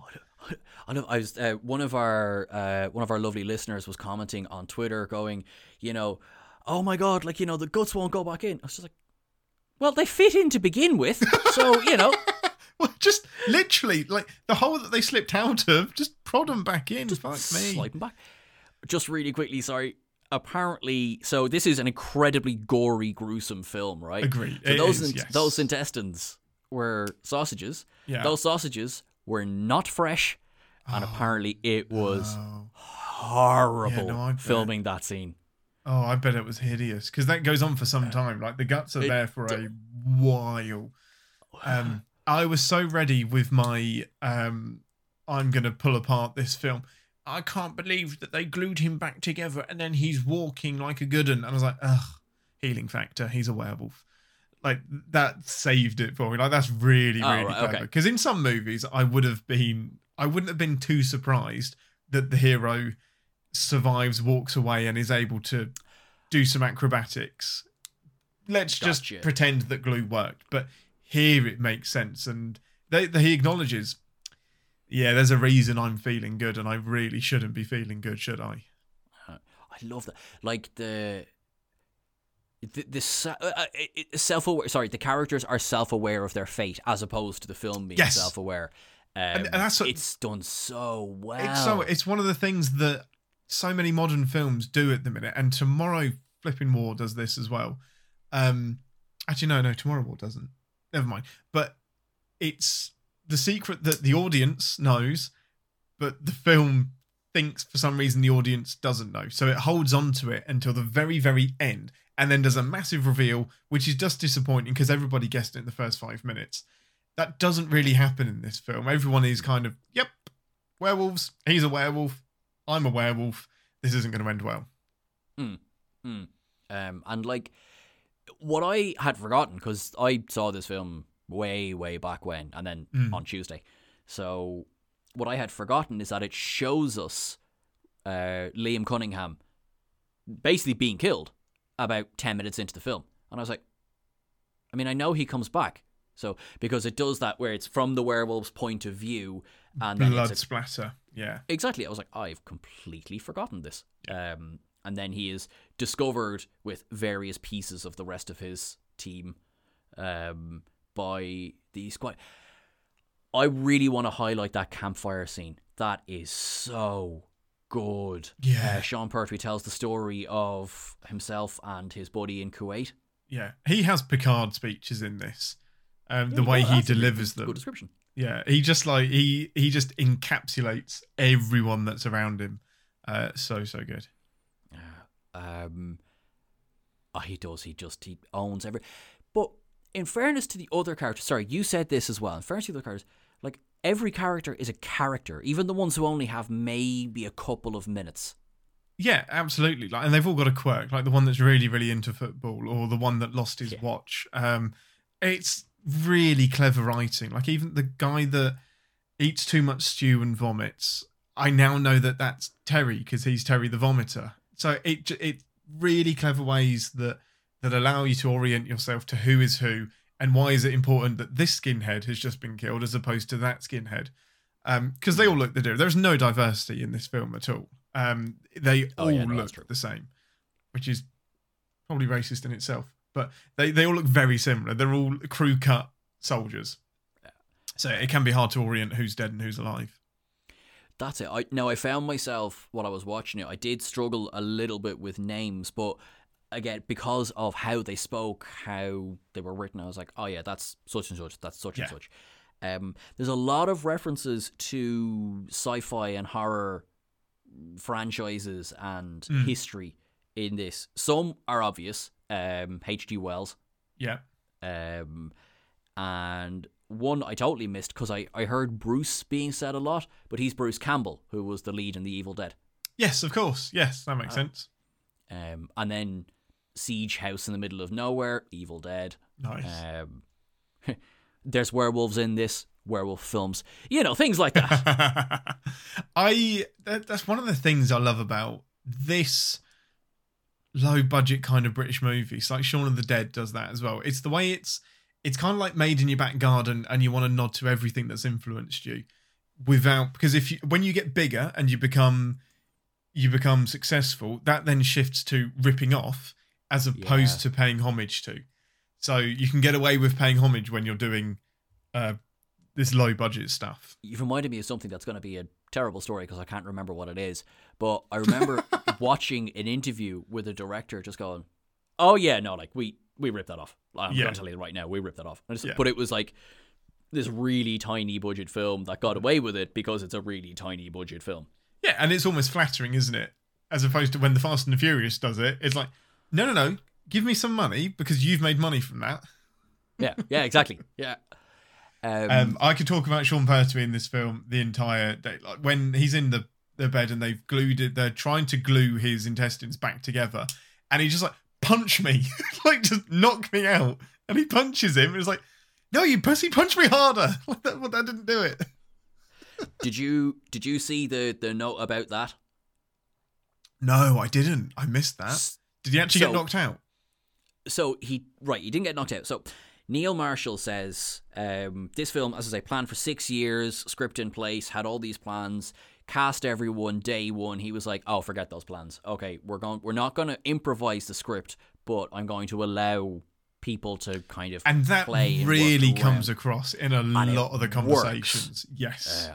Speaker 1: I know. I was uh, one of our uh, one of our lovely listeners was commenting on Twitter, going, you know, oh my god, like you know, the guts won't go back in. I was just like, well, they fit in to begin with, so you know,
Speaker 2: Well, just literally like the hole that they slipped out of, just prod them back in. Just Fuck me.
Speaker 1: slide them back. Just really quickly, sorry. Apparently, so this is an incredibly gory, gruesome film, right?
Speaker 2: Agreed.
Speaker 1: So
Speaker 2: It
Speaker 1: those
Speaker 2: is,
Speaker 1: in-
Speaker 2: yes.
Speaker 1: those intestines were sausages.
Speaker 2: Yeah.
Speaker 1: Those sausages were not fresh, and apparently it was
Speaker 2: Oh.
Speaker 1: horrible
Speaker 2: Yeah, no,
Speaker 1: filming that scene.
Speaker 2: Oh, I bet it was hideous because that goes on for some time. Like the guts are
Speaker 1: It
Speaker 2: there for a while. Um, I was so ready with my um, I'm gonna pull apart this film. I can't believe that they glued him back together and then he's walking like a good one. And I was like, ugh, healing factor. He's a werewolf. Like that saved it for me. Like that's really,
Speaker 1: Oh,
Speaker 2: really
Speaker 1: right,
Speaker 2: clever.
Speaker 1: okay.
Speaker 2: Because in some movies, I would have been, I wouldn't have been too surprised that the hero survives, walks away, and is able to do some acrobatics. Let's just pretend that glue worked, but here it makes sense, and they, they, he acknowledges, yeah, there's a reason I'm feeling good, and I really shouldn't be feeling good, should I?
Speaker 1: I love that. Like the the, the uh, uh, self aware. Sorry, the characters are self aware of their fate as opposed to the film being
Speaker 2: Yes.
Speaker 1: self aware. Um,
Speaker 2: and that's what-
Speaker 1: it's done so well.
Speaker 2: It's so it's one of the things that so many modern films do at the minute, and Tomorrow Flipping War does this as well. Um, actually, no, no, Tomorrow War doesn't. Never mind. But it's the secret that the audience knows, but the film thinks for some reason the audience doesn't know. So it holds on to it until the very, very end, and then there's a massive reveal, which is just disappointing because everybody guessed it in the first five minutes. That doesn't really happen in this film. Everyone is kind of, yep, werewolves. He's a werewolf. I'm a werewolf. This isn't going to end well.
Speaker 1: Mm. Um, and like what I had forgotten because I saw this film way, way back when, and then
Speaker 2: Mm.
Speaker 1: on Tuesday. So what I had forgotten is that it shows us uh, Liam Cunningham basically being killed about ten minutes into the film, and I was like, I mean, I know he comes back. So because it does that where it's from the werewolf's point of view, and then
Speaker 2: Blood
Speaker 1: it's a
Speaker 2: splatter. Yeah.
Speaker 1: Exactly. I was like, I've completely forgotten this. Um, and then he is discovered with various pieces of the rest of his team um, by the squad. I really want to highlight that campfire scene. That is so good.
Speaker 2: Yeah.
Speaker 1: Uh, Sean Pertwee tells the story of himself and his buddy in Kuwait.
Speaker 2: Yeah. He has Picard speeches in this. Um, the way he
Speaker 1: that's a good-
Speaker 2: delivers
Speaker 1: Good description.
Speaker 2: Yeah. He just like he he just encapsulates everyone that's around him. Uh, so so good.
Speaker 1: Um, oh, he does. He just he owns every. But in fairness to the other characters, sorry, you said this as well. In fairness to the other characters, like every character is a character, even the ones who only have maybe a couple of minutes.
Speaker 2: Yeah, absolutely. Like, and they've all got a quirk, like the one that's really, really into football, or the one that lost his
Speaker 1: Yeah.
Speaker 2: watch. Um, it's really clever writing. Like even the guy that eats too much stew and vomits, I now know that that's Terry because he's Terry the vomiter. So it it really clever ways that that allow you to orient yourself to who is who and why is it important that this skinhead has just been killed as opposed to that skinhead. Because they all look the different. There's no diversity in this film at all. Um, they
Speaker 1: Oh,
Speaker 2: all
Speaker 1: yeah, no,
Speaker 2: look the same, which is probably racist in itself. But they, they all look very similar. They're all crew cut soldiers. So it can be hard to orient who's dead and who's alive.
Speaker 1: That's it. I now I found myself while I was watching it. I did struggle a little bit with names, but again, because of how they spoke, how they were written, I was like, oh yeah, that's such and such. That's such and such. Um, there's a lot of references to sci-fi and horror franchises and
Speaker 2: Mm.
Speaker 1: history in this. Some are obvious. Um, H.G. Wells.
Speaker 2: Yeah.
Speaker 1: Um, and one I totally missed because I, I heard Bruce being said a lot, but he's Bruce Campbell, who was the lead in The Evil Dead.
Speaker 2: Yes, of course. Yes, that
Speaker 1: Uh,
Speaker 2: makes sense.
Speaker 1: Um, and then Siege House in the Middle of Nowhere, Evil Dead.
Speaker 2: Nice.
Speaker 1: Um, there's werewolves in this, werewolf films. You know, things like that.
Speaker 2: I that, that's one of the things I love about this low budget kind of British movie. It's like Shaun of the Dead does that as well. It's the way it's it's kind of like made in your back garden and you want to nod to everything that's influenced you without because if you when you get bigger and you become you become successful, that then shifts to ripping off as opposed
Speaker 1: Yeah.
Speaker 2: to paying homage to. So you can get away with paying homage when you're doing uh, this low budget stuff.
Speaker 1: You've reminded me of something that's going to be a terrible story because I can't remember what it is. But I remember watching an interview with a director just going, "Oh yeah, no, like we we ripped that off. I'm
Speaker 2: Yeah.
Speaker 1: going to tell you right now, we ripped that off." It's-
Speaker 2: Yeah.
Speaker 1: But it was like this really tiny budget film that got away with it because it's a really tiny budget film.
Speaker 2: Yeah, and it's almost flattering, isn't it? As opposed to when the Fast and the Furious does it, it's like, no, no, no, give me some money because you've made money from that.
Speaker 1: Yeah, yeah, exactly. Yeah. Um,
Speaker 2: Um, I could talk about Sean Pertwee in this film the entire day. Like when he's in the, the bed and they've glued it, they're trying to glue his intestines back together, and he just like punch me, like just knock me out, and he punches him. And it's like, no, you pussy, punch me harder. Like that, that didn't do it.
Speaker 1: did you did you see the the note about that?
Speaker 2: No, I didn't. I missed that. Did he actually
Speaker 1: so-
Speaker 2: get knocked out?
Speaker 1: so he right he didn't get knocked out so neil marshall says um, this film as i say planned for six years script in place had all these plans cast everyone day one he was like oh forget those plans okay we're going we're not going to improvise the script but i'm going to allow people to kind of
Speaker 2: And that
Speaker 1: and
Speaker 2: really
Speaker 1: around.
Speaker 2: comes across in a
Speaker 1: it
Speaker 2: lot of the
Speaker 1: works.
Speaker 2: conversations. Yes.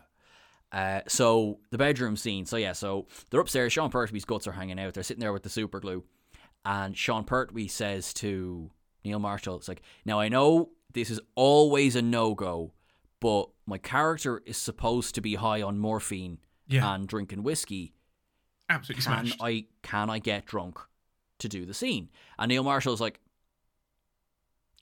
Speaker 1: Uh, uh, so the bedroom scene. So yeah, so they're upstairs. Sean Pertwee's guts are hanging out. They're sitting there with the super glue, and Sean Pertwee says to Neil Marshall, "It's like now I know this is always a no go, but my character is supposed to be high on morphine
Speaker 2: yeah.
Speaker 1: and drinking whiskey.
Speaker 2: absolutely
Speaker 1: Can
Speaker 2: smashed.
Speaker 1: I can I get drunk to do the scene?" And Neil Marshall's like,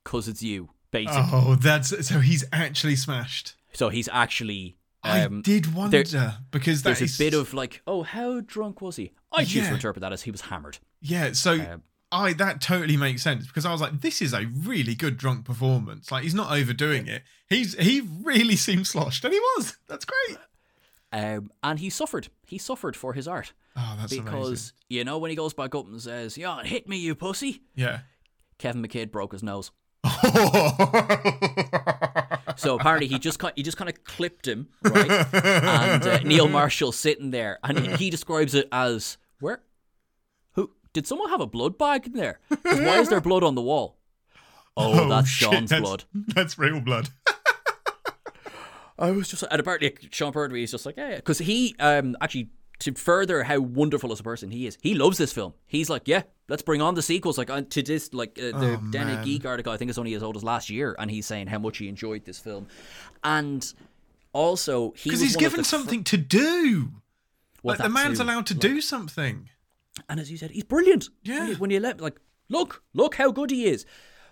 Speaker 1: "Cause it's you." Basically,
Speaker 2: Oh, that's so he's actually smashed.
Speaker 1: so he's actually.
Speaker 2: I
Speaker 1: Um,
Speaker 2: did wonder because that
Speaker 1: there's
Speaker 2: is
Speaker 1: a bit of like, oh, how drunk was he? I choose
Speaker 2: Yeah.
Speaker 1: to interpret that as he was hammered.
Speaker 2: yeah. So
Speaker 1: Um,
Speaker 2: I that totally makes sense because I was like, this is a really good drunk performance. Like he's not overdoing it. He's he really seemed sloshed, and he was. That's great.
Speaker 1: Um, and he suffered. He suffered for his art
Speaker 2: Oh, that's
Speaker 1: because
Speaker 2: amazing.
Speaker 1: you know when he goes back up and says, "Yeah, hit me, you pussy."
Speaker 2: Yeah.
Speaker 1: Kevin McKidd broke his nose, so apparently he just he just kind of clipped him, right? and uh, Neil Marshall sitting there, and he, he describes it as where, who did someone have a blood bag in there? Why is there blood on the wall? Oh, that's
Speaker 2: shit,
Speaker 1: Sean's
Speaker 2: that's-
Speaker 1: blood.
Speaker 2: That's real blood.
Speaker 1: I was just, and apparently Sean Pertwee is just like, yeah, because he um actually to further how wonderful as a person he is, he loves this film. He's like, yeah, let's bring on the sequels. Like uh, to this, like uh, the
Speaker 2: Oh,
Speaker 1: Danny. Geek article, I think is only as old as last year, and he's saying how much he enjoyed this film, and also he
Speaker 2: Because he's given something to do.
Speaker 1: well,
Speaker 2: like the man's
Speaker 1: too.
Speaker 2: allowed to
Speaker 1: Like,
Speaker 2: do something.
Speaker 1: and as you said, he's brilliant.
Speaker 2: Yeah.
Speaker 1: When you, when you let like look, look how good he is.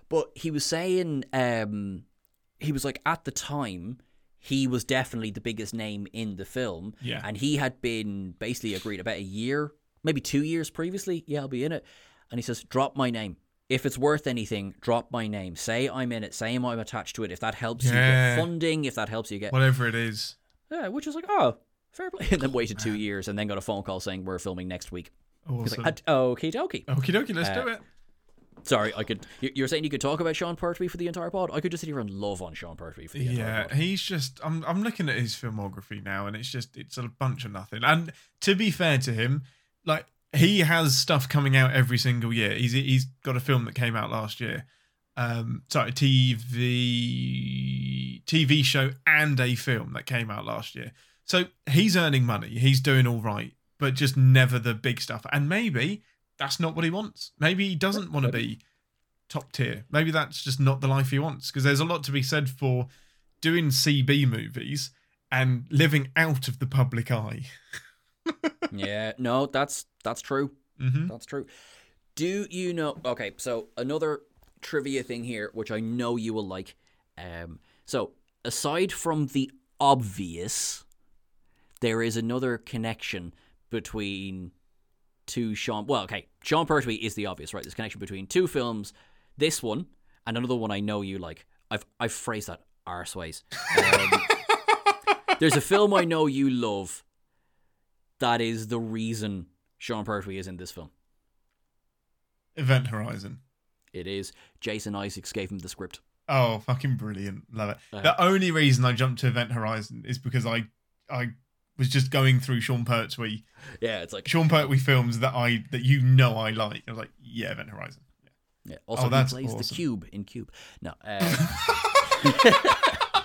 Speaker 1: But he was saying, um, he was like at the time, he was definitely the biggest name in the film.
Speaker 2: Yeah.
Speaker 1: And he had been basically agreed about a year, maybe two years previously. Yeah, I'll be in it. And he says, drop my name. If it's worth anything, drop my name. Say I'm in it. Say I'm attached to it. If that helps you get funding, if that helps you get
Speaker 2: Whatever it is.
Speaker 1: yeah, which is like, oh, fair play. And then waited two years and then got a phone call saying we're filming next week. He's
Speaker 2: Awesome.
Speaker 1: like, "Ah, okie dokie.
Speaker 2: Okie dokie, let's
Speaker 1: Uh,
Speaker 2: do it.
Speaker 1: Sorry, I could. you- You're saying you could talk about Sean Pertwee for the entire pod? I could just sit here and love on Sean Pertwee for the entire
Speaker 2: Yeah,
Speaker 1: pod.
Speaker 2: he's just. I'm. I'm looking at his filmography now, and it's just. It's a bunch of nothing. And to be fair to him, like he has stuff coming out every single year. He's. He's got a film that came out last year. Um, sorry, TV TV show and a film that came out last year. So he's earning money. He's doing all right, but just never the big stuff. And maybe that's not what he wants. Maybe he doesn't want to be top tier. Maybe that's just not the life he wants. Because there's a lot to be said for doing CB movies and living out of the public eye.
Speaker 1: yeah, no, that's that's true.
Speaker 2: hmm
Speaker 1: That's true. Do you know? Okay, so another trivia thing here, which I know you will like. Um, so aside from the obvious, there is another connection between two Sean. Well, okay, Sean Pertwee is the obvious, right? This connection between two films. This one and another one I know you like. I've I've phrased that arseways. Um, there's a film I know you love. That is the reason Sean Pertwee is in this film.
Speaker 2: Event Horizon.
Speaker 1: It is. Jason Isaacs gave him the script.
Speaker 2: Oh, fucking brilliant! Love it.
Speaker 1: Uh-huh.
Speaker 2: The only reason I jumped to Event Horizon is because I, I was just going through Sean Pertwee,
Speaker 1: Yeah, it's like
Speaker 2: Sean Pertwee films that I that you know I like. I was like, yeah, Event Horizon.
Speaker 1: yeah. Also,
Speaker 2: Oh, that's
Speaker 1: he plays the cube in Cube. No, uh,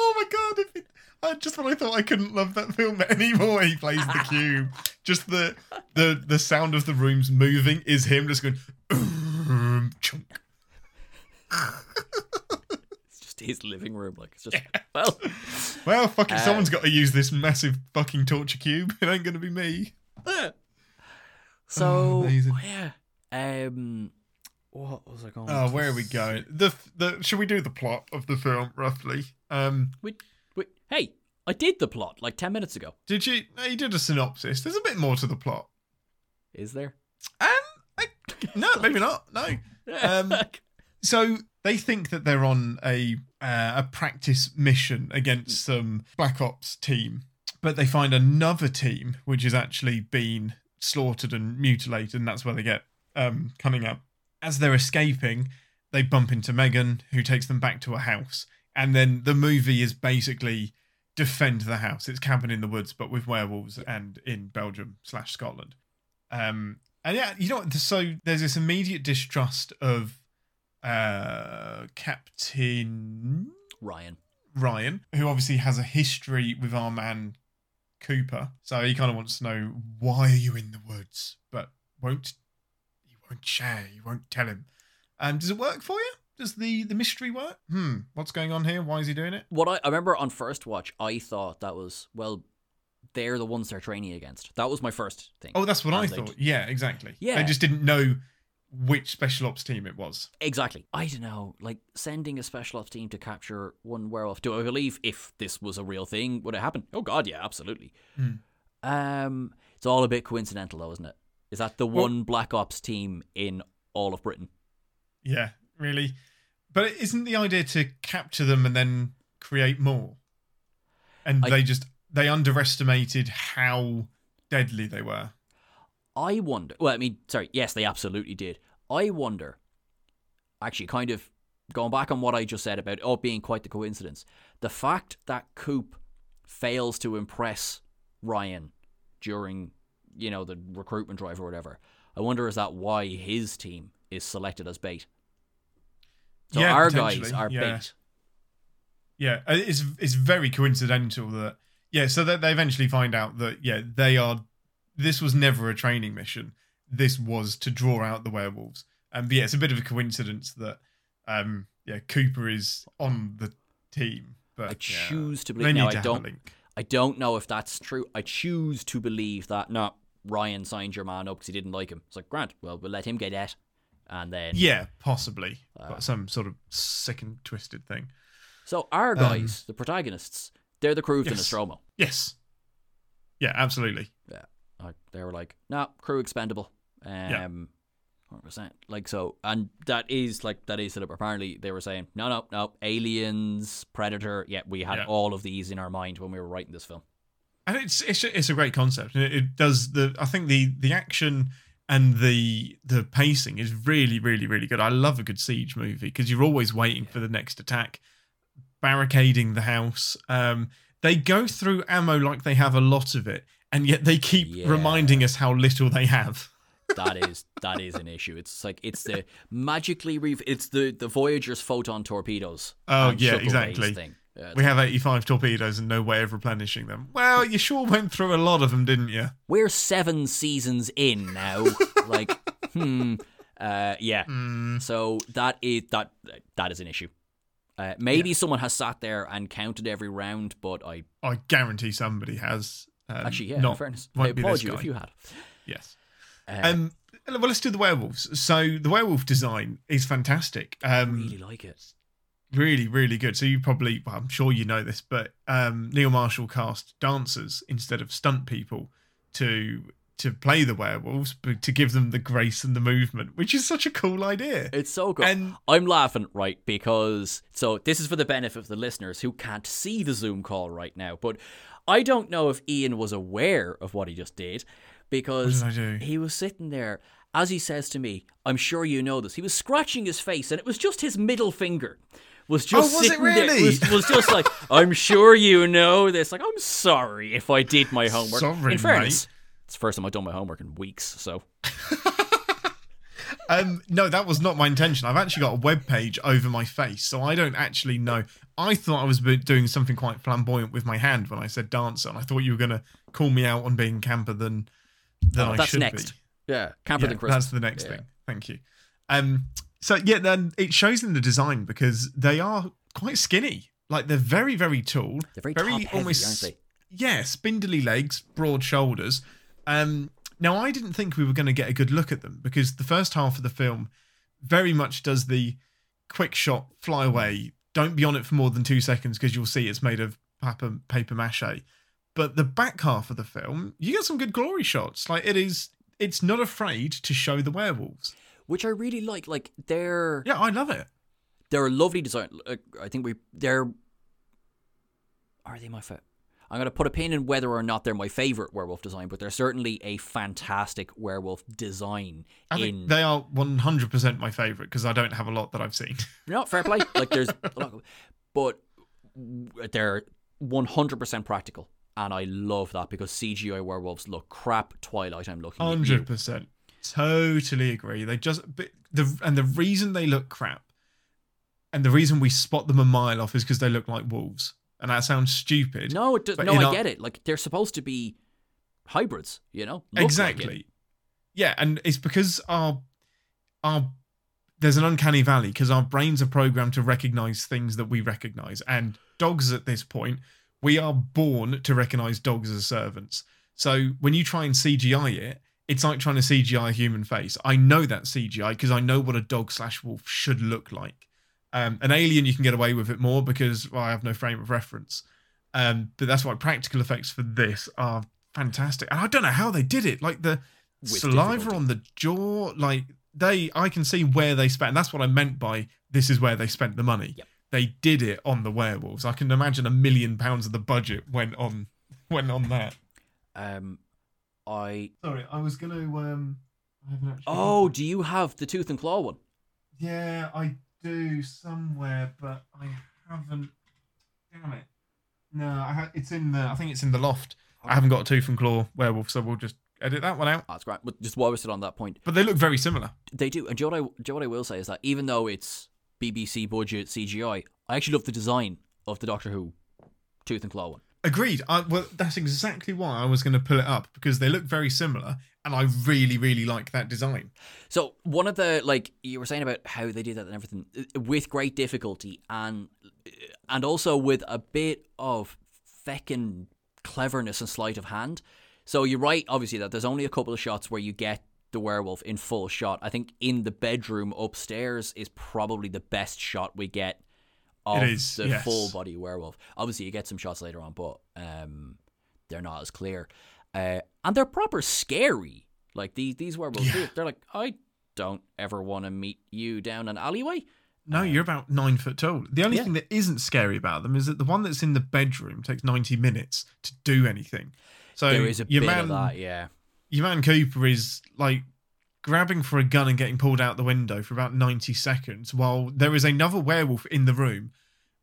Speaker 2: Oh my god! If it, I just when I thought I couldn't love that film anymore, he plays the cube. just the the the sound of the rooms moving is him just going "Um, chunk.
Speaker 1: Just his living room. Like it's just well,
Speaker 2: Well, fuck it.
Speaker 1: Uh,
Speaker 2: Someone's got to use this massive fucking torture cube. It ain't gonna be me.
Speaker 1: so
Speaker 2: amazing.
Speaker 1: yeah. Um, what was I going?
Speaker 2: Oh, where are we going? The the should we do the plot of the film roughly? Um,
Speaker 1: Wait, wait, hey, I did the plot like ten minutes ago.
Speaker 2: did you? no, You did a synopsis. There's a bit more to the plot.
Speaker 1: Is there?
Speaker 2: Um, I, no, maybe not. No. Um, so they think that they're on a uh, a practice mission against some black ops team, but they find another team which has actually been slaughtered and mutilated, and that's where they get um, coming up. As they're escaping, they bump into Megan, who takes them back to a house, and then the movie is basically defend the house. It's cabin in the woods, but with werewolves and in Belgium slash Scotland. Um, and yeah, you know? So there's this immediate distrust of uh, Captain
Speaker 1: Ryan.
Speaker 2: Ryan, who obviously has a history with our man Cooper. So he kind of wants to know why are you in the woods, but won't he won't share. You won't tell him. Um, does it work for you? Does the the mystery work? Hmm. What's going on here? Why is he doing it?
Speaker 1: What I, I remember on first watch, I thought that was well, they're the ones they're training against. That was my first thing.
Speaker 2: Oh, that's what I
Speaker 1: And they-
Speaker 2: thought. Yeah, exactly.
Speaker 1: Yeah.
Speaker 2: They just didn't know which special ops team it was.
Speaker 1: Exactly. I don't know, like sending a special ops team to capture one werewolf. Do I believe if this was a real thing, would it happen? Oh God, yeah, absolutely.
Speaker 2: Hmm.
Speaker 1: Um, it's all a bit coincidental, though, isn't it? Is that the
Speaker 2: Well-
Speaker 1: one Black Ops team in all of Britain?
Speaker 2: Yeah, really. But isn't the idea to capture them and then create more? And
Speaker 1: I-
Speaker 2: they just they underestimated how deadly they were.
Speaker 1: I wonder. Well, I mean, sorry. Yes, they absolutely did. I wonder. Actually, kind of going back on what I just said about it being quite the coincidence. The fact that Coop fails to impress Ryan during, you know, the recruitment drive or whatever. I wonder is that why his team is selected as bait. So
Speaker 2: Yeah,
Speaker 1: our guys are
Speaker 2: yeah.
Speaker 1: bait.
Speaker 2: Yeah, uh, it's it's very coincidental that yeah. So that they eventually find out that yeah they are. This was never a training mission. This was to draw out the werewolves. And yeah, it's a bit of a coincidence that um yeah Cooper is on the team. But
Speaker 1: I
Speaker 2: yeah,
Speaker 1: choose to believe.
Speaker 2: to
Speaker 1: I don't. I don't know if that's true. I choose to believe that. No, Ryan signed your man up because he didn't like him. It's like Grant. Well, we'll let him get that, and then
Speaker 2: Yeah, possibly.
Speaker 1: Uh,
Speaker 2: But some sort of sick and twisted thing.
Speaker 1: So our guys, the protagonists, they're the crew of the
Speaker 2: Um, yes.
Speaker 1: Nostromo.
Speaker 2: Yes. Yeah, absolutely.
Speaker 1: Yeah, like, they were like, nah, crew expendable. Um, was that? Like so, and that is like that is it. Apparently, they were saying, no, no, no, aliens, predator. Yeah, we had
Speaker 2: Yeah.
Speaker 1: all of these in our mind when we were writing this film.
Speaker 2: and it's it's a, it's a great concept it, it does the i think the the action and the the pacing is really, really, really good. I love a good siege movie because you're always waiting for the next attack, barricading the house. Um, they go through ammo like they have a lot of it, and yet they keep
Speaker 1: Yeah.
Speaker 2: reminding us how little they have.
Speaker 1: that is that is an issue. It's like it's the magically re- it's the the Voyager's photon torpedoes.
Speaker 2: Oh, yeah, exactly.
Speaker 1: Thing. Yeah,
Speaker 2: We have 85 torpedoes and no way of replenishing them. Well, you sure went through a lot of them, didn't you?
Speaker 1: we're seven seasons in now. like, hmm, uh, yeah.
Speaker 2: Hmm.
Speaker 1: So that is that that is an issue. Uh, maybe someone has sat there and counted every round, but I
Speaker 2: I guarantee somebody has. Um,
Speaker 1: actually, yeah,
Speaker 2: not,
Speaker 1: in fairness, I
Speaker 2: won't be
Speaker 1: applaud you
Speaker 2: guy.
Speaker 1: if you had.
Speaker 2: Yes.
Speaker 1: Uh,
Speaker 2: Um, well, let's do the werewolves. So the werewolf design is fantastic. Um,
Speaker 1: really like it.
Speaker 2: really, really good. So you probably, well, I'm sure you know this, but um, Neil Marshall cast dancers instead of stunt people to to play the werewolves, but to give them the grace and the movement, which is such a cool idea.
Speaker 1: It's so good.
Speaker 2: And
Speaker 1: I'm laughing, right? Because so this is for the benefit of the listeners who can't see the Zoom call right now. But I don't know if Ian was aware of what he just did because
Speaker 2: did
Speaker 1: he was sitting there. As he says to me, I'm sure you know this. He was scratching his face, and it was just his middle finger was just
Speaker 2: Oh, was it
Speaker 1: sitting there. Was, was just like, I'm sure you know this. Like, I'm sorry if I did my homework.
Speaker 2: Sorry,
Speaker 1: In fairness, it's the first time I've done my homework in weeks. So
Speaker 2: Um, no, that was not my intention. I've actually got a web page over my face, so I don't actually know. I thought I was doing something quite flamboyant with my hand when I said dancer, and I thought you were going to call me out on being camper than than
Speaker 1: Oh,
Speaker 2: I
Speaker 1: that's
Speaker 2: should
Speaker 1: next.
Speaker 2: be.
Speaker 1: Yeah, camper
Speaker 2: Yeah,
Speaker 1: than Christmas.
Speaker 2: that's the next
Speaker 1: Yeah.
Speaker 2: thing. Thank you. Um, so yeah, then it shows in the design because they are quite skinny. Like they're very, very tall.
Speaker 1: They're very, top heavy, they?
Speaker 2: yeah, spindly legs, broad shoulders. Um, now, I didn't think we were going to get a good look at them because the first half of the film very much does the quick shot, fly away, don't be on it for more than two seconds because you'll see it's made of paper, paper mache. But the back half of the film, you get some good glory shots. Like it is, it's not afraid to show the werewolves.
Speaker 1: which I really like. Like they're
Speaker 2: Yeah, I love it.
Speaker 1: they're a lovely design. I think we they're are they my favorite? I'm gonna put a pin in whether or not they're my favorite werewolf design, but they're certainly a fantastic werewolf design.
Speaker 2: I
Speaker 1: in
Speaker 2: think they are 100% my favorite because I don't have a lot that I've seen.
Speaker 1: no fair play. like there's, a lot of- but they're 100 percent practical, and I love that because CGI werewolves look crap. Twilight, I'm looking at you.
Speaker 2: Hundred percent, totally agree. They just but the and the reason they look crap, and the reason we spot them a mile off is because they look like wolves, and that sounds stupid.
Speaker 1: No, it do,
Speaker 2: But
Speaker 1: no, I
Speaker 2: our-
Speaker 1: get it. Like they're supposed to be hybrids, you know? Look like
Speaker 2: exactly. yeah, and it's because our our there's an uncanny valley because our brains are programmed to recognize things that we recognize, and dogs at this point we are born to recognize dogs as servants. So when you try and CGI it, it's like trying to CGI a human face. I know that CGI because I know what a dog slash wolf should look like. Um, an alien, you can get away with it more because well, I have no frame of reference. Um, but that's why practical effects for this are fantastic. And I don't know how they did it. Like the
Speaker 1: With
Speaker 2: saliva
Speaker 1: difficulty.
Speaker 2: on the jaw, like they, I can see where they spent. And that's what I meant by this is where they spent the money.
Speaker 1: Yep.
Speaker 2: They did it on the werewolves. I can imagine a million pounds of the budget went on went on that.
Speaker 1: Um, I
Speaker 2: Sorry, I was gonna. Um, I haven't actually.
Speaker 1: oh, do you have the tooth and claw one?
Speaker 2: yeah, I do somewhere, but I haven't. Damn it! No, I ha- it's in the. I think it's in the loft. I haven't got a tooth and claw werewolf, so we'll just edit that one out.
Speaker 1: That's great. But just while we're still on that point,
Speaker 2: But they look very similar.
Speaker 1: they do. And do you know what I, do you know what I will say is that even though it's BBC budget CGI, I actually love the design of the Doctor Who tooth and claw one.
Speaker 2: Agreed. I, well, that's exactly why I was going to pull it up because they look very similar, and I really, really like that design.
Speaker 1: So one of the like you were saying about how they did that and everything uh, with great difficulty and and also with a bit of feckin' cleverness and sleight of hand. So you're right, obviously, that there's only a couple of shots where you get the werewolf in full shot. I think in the bedroom upstairs is probably the best shot we get of
Speaker 2: It is,
Speaker 1: the
Speaker 2: yes.
Speaker 1: full body werewolf. Obviously, you get some shots later on, but um, they're not as clear, uh, and they're proper scary. Like these these werewolves,
Speaker 2: Yeah.
Speaker 1: they're, like, I don't ever want to meet you down an alleyway.
Speaker 2: No, you're about nine foot tall. The only
Speaker 1: Yeah.
Speaker 2: thing that isn't scary about them is that the one that's in the bedroom takes 90 minutes to do anything. So
Speaker 1: there is a bit
Speaker 2: man,
Speaker 1: of that, yeah.
Speaker 2: your man Cooper is like grabbing for a gun and getting pulled out the window for about 90 seconds while there is another werewolf in the room,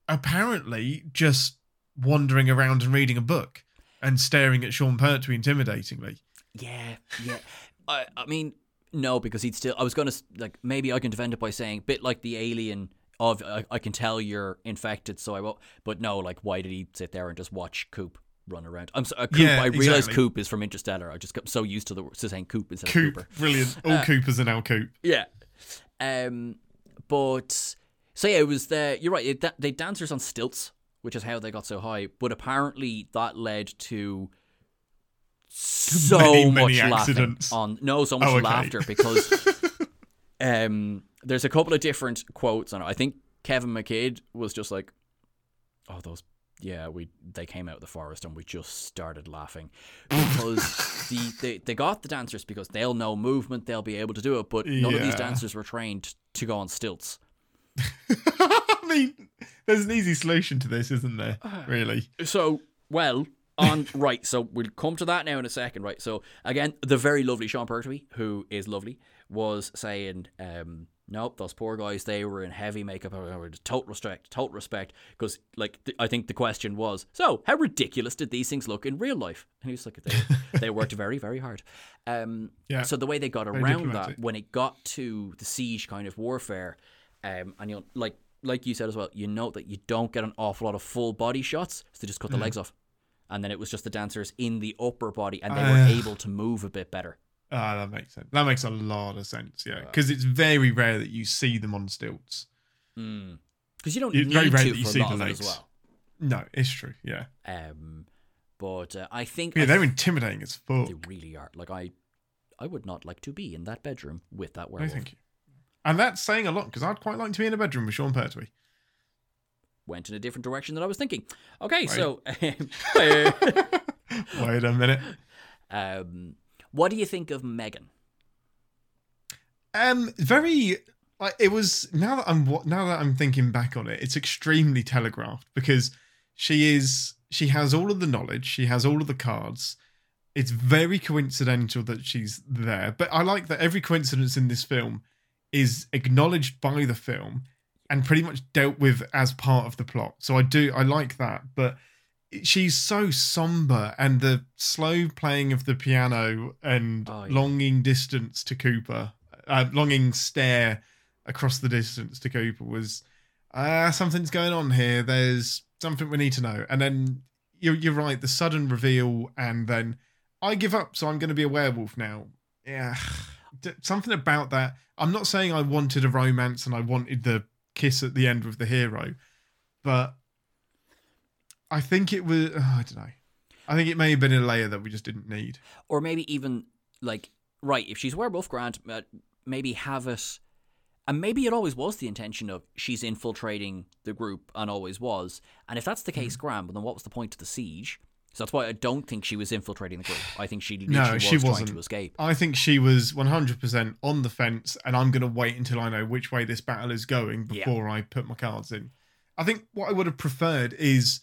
Speaker 2: apparently just wandering around and reading a book and staring at Sean Pertwee intimidatingly.
Speaker 1: Yeah, yeah. I, I mean, no, because he'd still. I was gonna like maybe I can defend it by saying bit like the alien of I, I can tell you're infected, so I won't. But no, like why did he sit there and just watch Coop run around? I'm so, uh, Coop.
Speaker 2: Yeah,
Speaker 1: I realize
Speaker 2: exactly.
Speaker 1: Coop is from Interstellar. I just got so used to the to saying Coop instead
Speaker 2: Coop,
Speaker 1: of Cooper.
Speaker 2: brilliant. All Coopers are now Coop.
Speaker 1: Yeah. Um, but so yeah, it was the you're right. It, they dancers on stilts, which is how they got so high. But apparently that led to so
Speaker 2: Many,
Speaker 1: much
Speaker 2: many
Speaker 1: laughing
Speaker 2: accidents.
Speaker 1: on no so much
Speaker 2: Oh, okay.
Speaker 1: laughter because um there's a couple of different quotes on it. I think Kevin McKidd was just like, "Oh, those." Yeah, we they came out of the forest and we just started laughing because the they, they got the dancers because they'll know movement, they'll be able to do it, but none of these dancers were trained to go on stilts.
Speaker 2: I mean, there's an easy solution to this, isn't there? Really?
Speaker 1: So, well, on right. So we'll come to that now in a second, right? So again, the very lovely Sean Pertwee, who is lovely, was saying, um, "Nope, those poor guys. They were in heavy makeup. uh, Total respect, total respect." Because, like, th- I think the question was, "So, how ridiculous did these things look in real life?" And he was like, "They, they worked very, very hard." Um,
Speaker 2: Yeah.
Speaker 1: So the way they got around that when it got to the siege kind of warfare, um, and you know, like like you said as well, you note that you don't get an awful lot of full body shots, so they just cut
Speaker 2: Mm.
Speaker 1: the legs off, and then it was just the dancers in the upper body, and they were
Speaker 2: Ah.
Speaker 1: able to move a bit better.
Speaker 2: Ah, that makes sense. That makes a lot of sense. Yeah, because it's very rare that you see them on stilts.
Speaker 1: Because you don't
Speaker 2: It's
Speaker 1: need
Speaker 2: very rare
Speaker 1: to
Speaker 2: that you
Speaker 1: for a
Speaker 2: see
Speaker 1: lot
Speaker 2: the
Speaker 1: of as
Speaker 2: legs.
Speaker 1: well.
Speaker 2: No, it's true. Yeah,
Speaker 1: Um, but uh, I think
Speaker 2: yeah,
Speaker 1: I
Speaker 2: they're
Speaker 1: th-
Speaker 2: intimidating as fuck.
Speaker 1: they really are. Like I, I would not like to be in that bedroom with that
Speaker 2: No,
Speaker 1: werewolf.
Speaker 2: thank you. And that's saying a lot because I'd quite like to be in a bedroom with Sean Pertwee.
Speaker 1: Went in a different direction than I was thinking. Okay, so
Speaker 2: Wait a minute.
Speaker 1: um, what do you think of Megan?
Speaker 2: Um, very. Like it was now that I'm now that I'm thinking back on it, it's extremely telegraphed because she is she has all of the knowledge, she has all of the cards. It's very coincidental that she's there, but I like that every coincidence in this film is acknowledged by the film and pretty much dealt with as part of the plot. So I do I like that, but she's so somber and the slow playing of the piano and
Speaker 1: Oh, yeah.
Speaker 2: longing distance to Cooper, uh, longing stare across the distance to Cooper was uh, something's going on here. There's something we need to know. And then you're, you're right, the sudden reveal, and then I give up, so I'm going to be a werewolf now. Yeah, something about that. I'm not saying I wanted a romance and I wanted the kiss at the end with the hero, but I think it was. oh, I don't know. I think it may have been a layer that we just didn't need.
Speaker 1: or maybe even like right if she's a werewolf grant uh, maybe have it and maybe it always was the intention of she's infiltrating the group and always was and if that's the
Speaker 2: Mm-hmm.
Speaker 1: case graham then what was the point of the siege so that's why i don't think she was infiltrating the group i think she
Speaker 2: No,
Speaker 1: literally
Speaker 2: she
Speaker 1: wasn't. trying to escape
Speaker 2: I think she was 100% on the fence, and I'm going to wait until I know which way this battle is going
Speaker 1: Yeah.
Speaker 2: before I put my cards in. I think what I would have preferred is,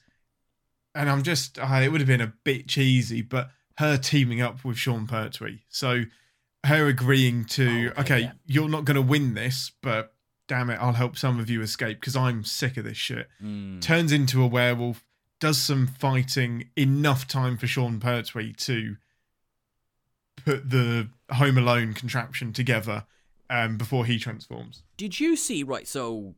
Speaker 2: and I'm just, uh, it would have been a bit cheesy, but her teaming up with Sean Pertwee. So her agreeing to,
Speaker 1: Oh, okay,
Speaker 2: okay,
Speaker 1: yeah.
Speaker 2: you're not going to win this, but damn it, I'll help some of you escape because I'm sick of this shit.
Speaker 1: Mm.
Speaker 2: Turns into a werewolf, does some fighting, enough time for Sean Pertwee to put the Home Alone contraption together um, before he transforms.
Speaker 1: did you see right so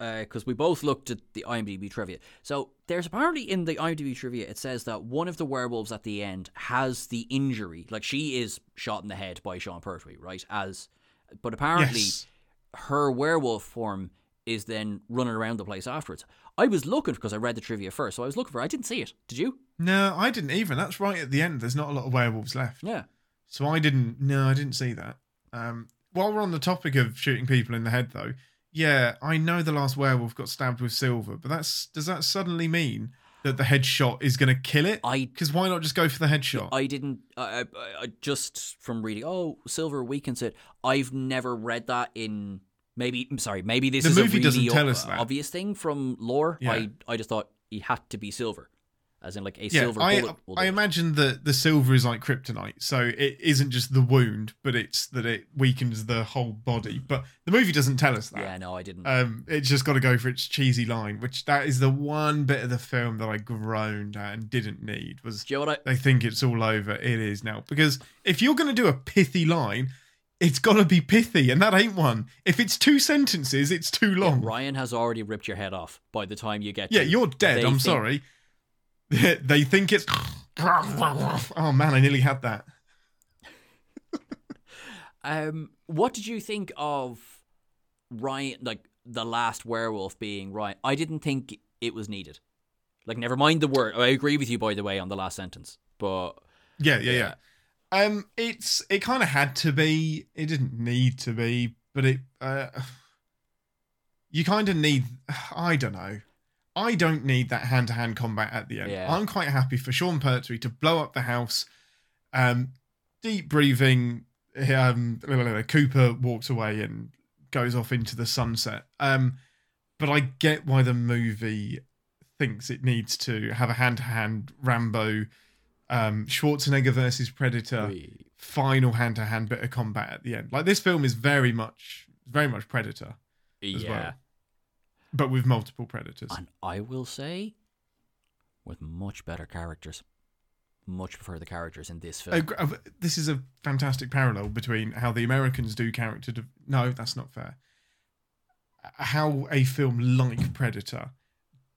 Speaker 1: because we both looked at the IMDb trivia. So there's apparently in the IMDb trivia it says that one of the werewolves at the end has the injury, like she is shot in the head by Sean Pertwee, right? As but apparently
Speaker 2: Yes.
Speaker 1: her werewolf form is then running around the place afterwards. I was looking because I read the trivia first, so I was looking for. I didn't see it. Did you?
Speaker 2: No, I didn't even. That's right at the end. There's not a lot of werewolves left.
Speaker 1: Yeah.
Speaker 2: So I didn't. No, I didn't see that. Um, while we're on the topic of shooting people in the head, though, yeah, I know the last werewolf got stabbed with silver, but that's does that suddenly mean that the headshot is going to kill it?
Speaker 1: I
Speaker 2: Because why not just go for the headshot?
Speaker 1: I didn't. I, I, I just from reading. Oh, silver weakens it. I've never read that in. Maybe I'm sorry. Maybe this
Speaker 2: The
Speaker 1: is
Speaker 2: movie
Speaker 1: a really
Speaker 2: doesn't tell us that.
Speaker 1: obvious thing from lore.
Speaker 2: Yeah.
Speaker 1: I I just thought he had to be silver. As in like a
Speaker 2: Yeah,
Speaker 1: silver
Speaker 2: I I imagine that the silver is like kryptonite, so it isn't just the wound, but it's that it weakens the whole body. But the movie doesn't tell us that.
Speaker 1: Yeah, no, I didn't.
Speaker 2: Um, it's just got to go for its cheesy line, which that is the one bit of the film that I groaned at and didn't need. Was
Speaker 1: do you know what I?
Speaker 2: they think it's all over? It is now because if you're going to do a pithy line, it's got to be pithy, and that ain't one. If it's two sentences, it's too long.
Speaker 1: Ryan has already ripped your head off by the time you get.
Speaker 2: Yeah,
Speaker 1: to,
Speaker 2: you're dead. I'm
Speaker 1: think-
Speaker 2: sorry. they think it's. Oh man, I nearly had that.
Speaker 1: Um, what did you think of Ryan? Like the last werewolf being Ryan? I didn't think it was needed. Like, never mind the word. I agree with you, by the way, on the last sentence. But
Speaker 2: Yeah, yeah, yeah. Um, it's it kind of had to be. It didn't need to be, but it. Uh, you kind of need. I don't know. I don't need that hand to hand combat at the end.
Speaker 1: Yeah.
Speaker 2: I'm quite happy for Sean Pertwee to blow up the house. Um, deep breathing. Um, Cooper walks away and goes off into the sunset. Um, but I get why the movie thinks it needs to have a hand to hand Rambo, um, Schwarzenegger versus Predator,
Speaker 1: we-
Speaker 2: final hand to hand bit of combat at the end. Like this film is very much, very much Predator, as
Speaker 1: yeah.
Speaker 2: well. But with multiple predators.
Speaker 1: And I will say, with much better characters. Much prefer the characters in this film.
Speaker 2: Uh, this is a fantastic parallel between how the Americans do character. De- no, that's not fair. Uh, How a film like Predator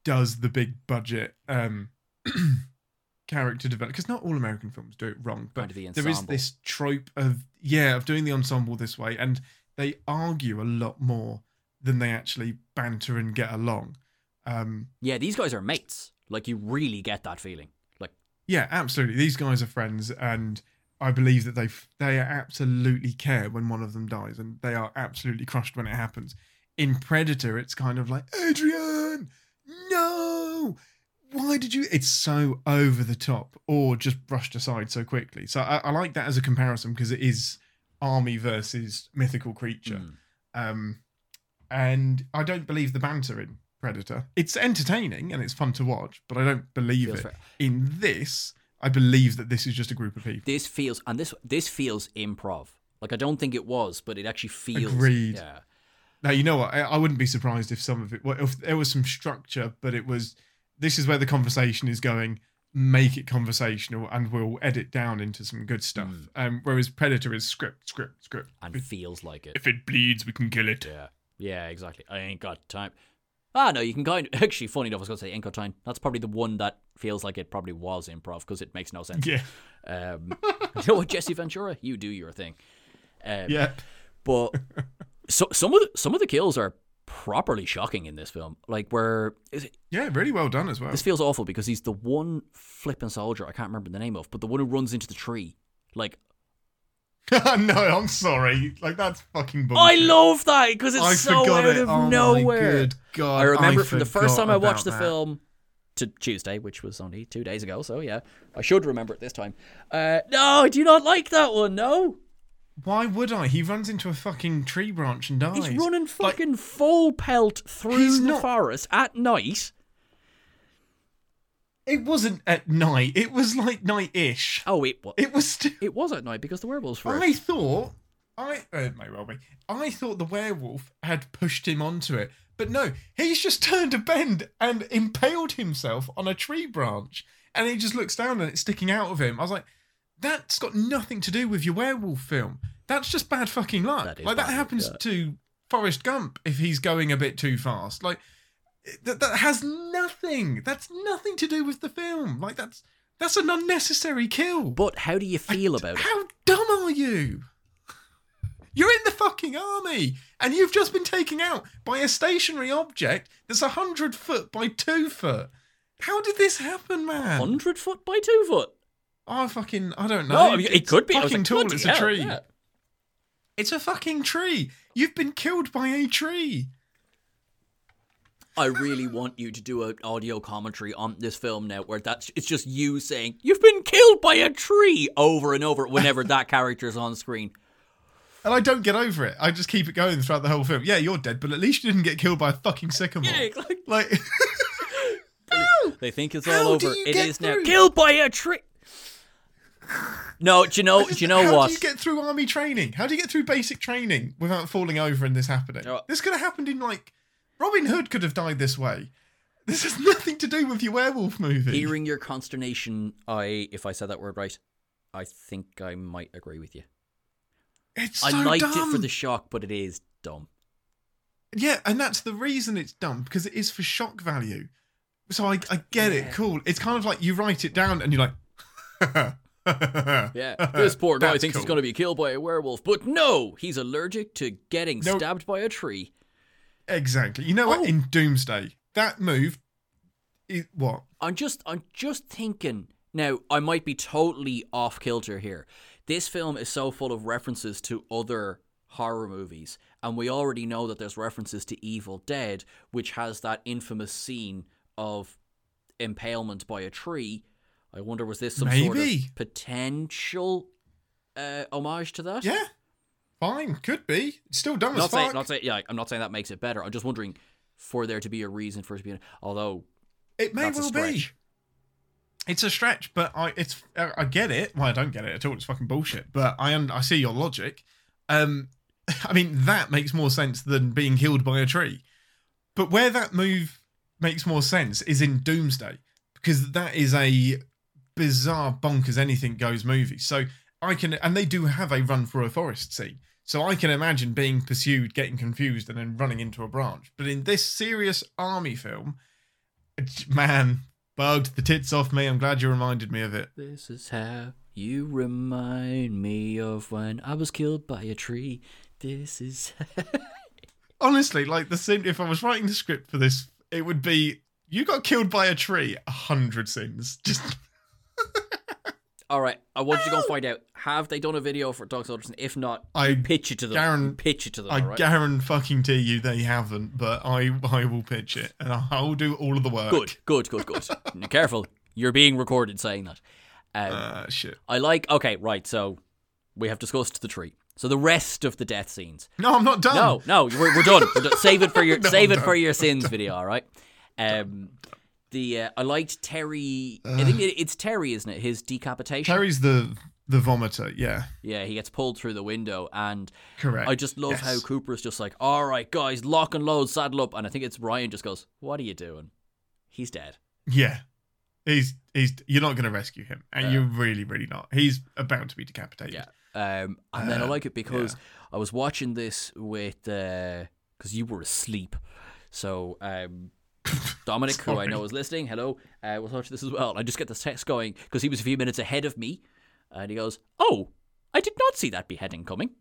Speaker 2: does the big budget um, character development because not all American films do it wrong, but
Speaker 1: the
Speaker 2: there is this trope of yeah of doing the ensemble this way, and they argue a lot more than they actually banter and get along. Um,
Speaker 1: yeah, these guys are mates. Like you really get that feeling. Like
Speaker 2: Yeah, absolutely. These guys are friends, and I believe that they they absolutely care when one of them dies, and they are absolutely crushed when it happens. In Predator, it's kind of like Adrian, no, why did you? It's so over the top, or just brushed aside so quickly. So I, I like that as a comparison because it is army versus mythical creature.
Speaker 1: mm,
Speaker 2: Um, and I don't believe the banter in Predator. It's entertaining and it's fun to watch, but I don't believe
Speaker 1: Feels
Speaker 2: it.
Speaker 1: fair.
Speaker 2: In this, I believe that this is just a group of people.
Speaker 1: this feels and this this feels improv. Like I don't think it was, but it actually feels.
Speaker 2: Agreed.
Speaker 1: Yeah.
Speaker 2: Now, you know what? I, I wouldn't be surprised if some of it, well, if there was some structure, but it was, this is where the conversation is going. Make it conversational, and we'll edit down into some good stuff.
Speaker 1: Mm.
Speaker 2: Um, whereas Predator is script, script, script.
Speaker 1: And
Speaker 2: If,
Speaker 1: feels like it.
Speaker 2: if it bleeds, we can kill it.
Speaker 1: Yeah. Yeah, exactly. I ain't got time. Ah, no, you can kind of. Actually, funny enough, I was going to say ain't got time. That's probably the one that feels like it probably was improv because it makes no sense.
Speaker 2: Yeah,
Speaker 1: Um, you know what, Jesse Ventura? You do your thing. Um,
Speaker 2: yeah.
Speaker 1: But so, some of the, some of the kills are properly shocking in this film. Like where is it,
Speaker 2: Yeah, really well done as well.
Speaker 1: this feels awful because he's the one flipping soldier I can't remember the name of, but the one who runs into the tree. Like
Speaker 2: no, I'm sorry. Like that's fucking bullshit.
Speaker 1: I love that because it's
Speaker 2: I
Speaker 1: so out
Speaker 2: it.
Speaker 1: of
Speaker 2: oh
Speaker 1: nowhere.
Speaker 2: My good God.
Speaker 1: I remember it from the first time I watched the
Speaker 2: that.
Speaker 1: film to Tuesday, which was only two days ago. So yeah, I should remember it this time. Uh, no, I do not like that one. No,
Speaker 2: Why would I? He runs into a fucking tree branch and dies.
Speaker 1: he's running
Speaker 2: Like,
Speaker 1: fucking full pelt through the
Speaker 2: not-
Speaker 1: forest at night.
Speaker 2: It wasn't at night. It was like night-ish.
Speaker 1: Oh, it was.
Speaker 2: It was still.
Speaker 1: It was at night because the werewolves were.
Speaker 2: I thought. I uh, it may well be. I thought the werewolf had pushed him onto it, but no. He's just turned a bend and impaled himself on a tree branch, and he just looks down and it's sticking out of him. I was like, that's got nothing to do with your werewolf film. That's just bad fucking luck.
Speaker 1: That
Speaker 2: like that happens to Forrest Gump if he's going a bit too fast. Like that, that has nothing. That's nothing to do with the film. Like that's that's an unnecessary kill.
Speaker 1: But how do you feel about it?
Speaker 2: How dumb are you? You're in the fucking army, and you've just been taken out by a stationary object that's a hundred foot by two foot. How did this happen, man?
Speaker 1: Hundred foot by two foot.
Speaker 2: Oh, fucking, I don't know.
Speaker 1: No, I mean, it could be. I
Speaker 2: fucking
Speaker 1: like,
Speaker 2: tall. It's a
Speaker 1: hell,
Speaker 2: tree.
Speaker 1: yeah.
Speaker 2: It's a fucking tree. You've been killed by a tree.
Speaker 1: I really want you to do an audio commentary on this film now, where that's it's just you saying you've been killed by a tree over and over whenever that character is on screen.
Speaker 2: And I don't get over it. I just keep it going throughout the whole film. Yeah, you're dead, but at least you didn't get killed by a fucking sycamore.
Speaker 1: Yeah, like,
Speaker 2: Like,
Speaker 1: They think it's all over. It
Speaker 2: is
Speaker 1: is now. Killed by a tree. No, do you know? Do you know
Speaker 2: How
Speaker 1: what?
Speaker 2: How do you get through army training? How do you get through basic training without falling over and this happening?
Speaker 1: Oh.
Speaker 2: This could have happened in like Robin Hood could have died this way. This has nothing to do with your werewolf movie.
Speaker 1: Hearing your consternation, I, if I said that word right, I think I might agree with you.
Speaker 2: it's so
Speaker 1: I liked
Speaker 2: dumb.
Speaker 1: it for the shock, but it is dumb.
Speaker 2: Yeah, and that's the reason it's dumb because it is for shock value. So I, I get
Speaker 1: Yeah.
Speaker 2: it. Cool. It's kind of like you write it down and you're like,
Speaker 1: Yeah, this poor guy
Speaker 2: That's
Speaker 1: thinks he's going to be killed by a werewolf, but no, he's allergic to getting
Speaker 2: No.
Speaker 1: stabbed by a tree.
Speaker 2: Exactly. You know what?
Speaker 1: Oh.
Speaker 2: In Doomsday, that move, it, what?
Speaker 1: I'm just I'm just thinking now I might be totally off kilter here. This film is so full of references to other horror movies and we already know that there's references to Evil Dead which has that infamous scene of impalement by a tree. I wonder was this some sort of potential uh, homage to that?
Speaker 2: Yeah, fine. Could be. It's still dumb
Speaker 1: I'm
Speaker 2: as
Speaker 1: not
Speaker 2: fuck.
Speaker 1: saying, not saying, yeah, I'm not saying that makes it better. I'm just wondering for there to be a reason for it to be. Although
Speaker 2: it may well be. It's a stretch, but I it's I I get it. Well, I don't get it at all. It's fucking bullshit. But I un- I see your logic. Um, I mean that makes more sense than being killed by a tree. But where that move makes more sense is in Doomsday because that is a bizarre bonkers anything goes movie. So I can and they do have a run through a forest scene. So I can imagine being pursued, getting confused, and then running into a branch. But in this serious army film, man, bugged the tits off me. I'm glad you reminded me of it.
Speaker 1: This is how you remind me of when I was killed by a tree. This is.
Speaker 2: Honestly, like the scene, if I was writing the script for this, it would be you got killed by a tree. A hundred scenes. Just
Speaker 1: All right, I want you to go and find out. Have they done a video for Dog Soldiers? If not,
Speaker 2: I
Speaker 1: you pitch it to them.
Speaker 2: Garen-
Speaker 1: You pitch it to them.
Speaker 2: I
Speaker 1: all right?
Speaker 2: guarantee fucking to you they haven't, but I I will pitch it and I'll do all of the work.
Speaker 1: Good, good, good, good. Now, Careful, you're being recorded saying that. Um,
Speaker 2: Uh, shit.
Speaker 1: I like. Okay, right. So we have discussed the tree. So the rest of the death scenes.
Speaker 2: No, I'm not done.
Speaker 1: No, no, we're, we're done. We're done. Save it for your
Speaker 2: No,
Speaker 1: save it
Speaker 2: no.
Speaker 1: for your sins video. All right. Um, the uh, I liked Terry. I think it, it's Terry, isn't it? His decapitation.
Speaker 2: Terry's the the vomiter. Yeah,
Speaker 1: Yeah, he gets pulled through the window, and
Speaker 2: correct.
Speaker 1: I just love how
Speaker 2: Yes.
Speaker 1: Cooper's just like, "All right, guys, lock and load, saddle up," and I think it's Ryan just goes, "What are you doing? He's dead."
Speaker 2: Yeah, he's he's. You're not going to rescue him, and
Speaker 1: Yeah.
Speaker 2: you're really really not. He's about to be decapitated.
Speaker 1: Yeah. Um, and then I
Speaker 2: Uh,
Speaker 1: like it because I was watching this with because you were asleep. So um, Dominic, who I know is listening, hello, uh, was watching this as well. I just get this text going because he was a few minutes ahead of me, and he goes, "Oh, I did not see that beheading coming."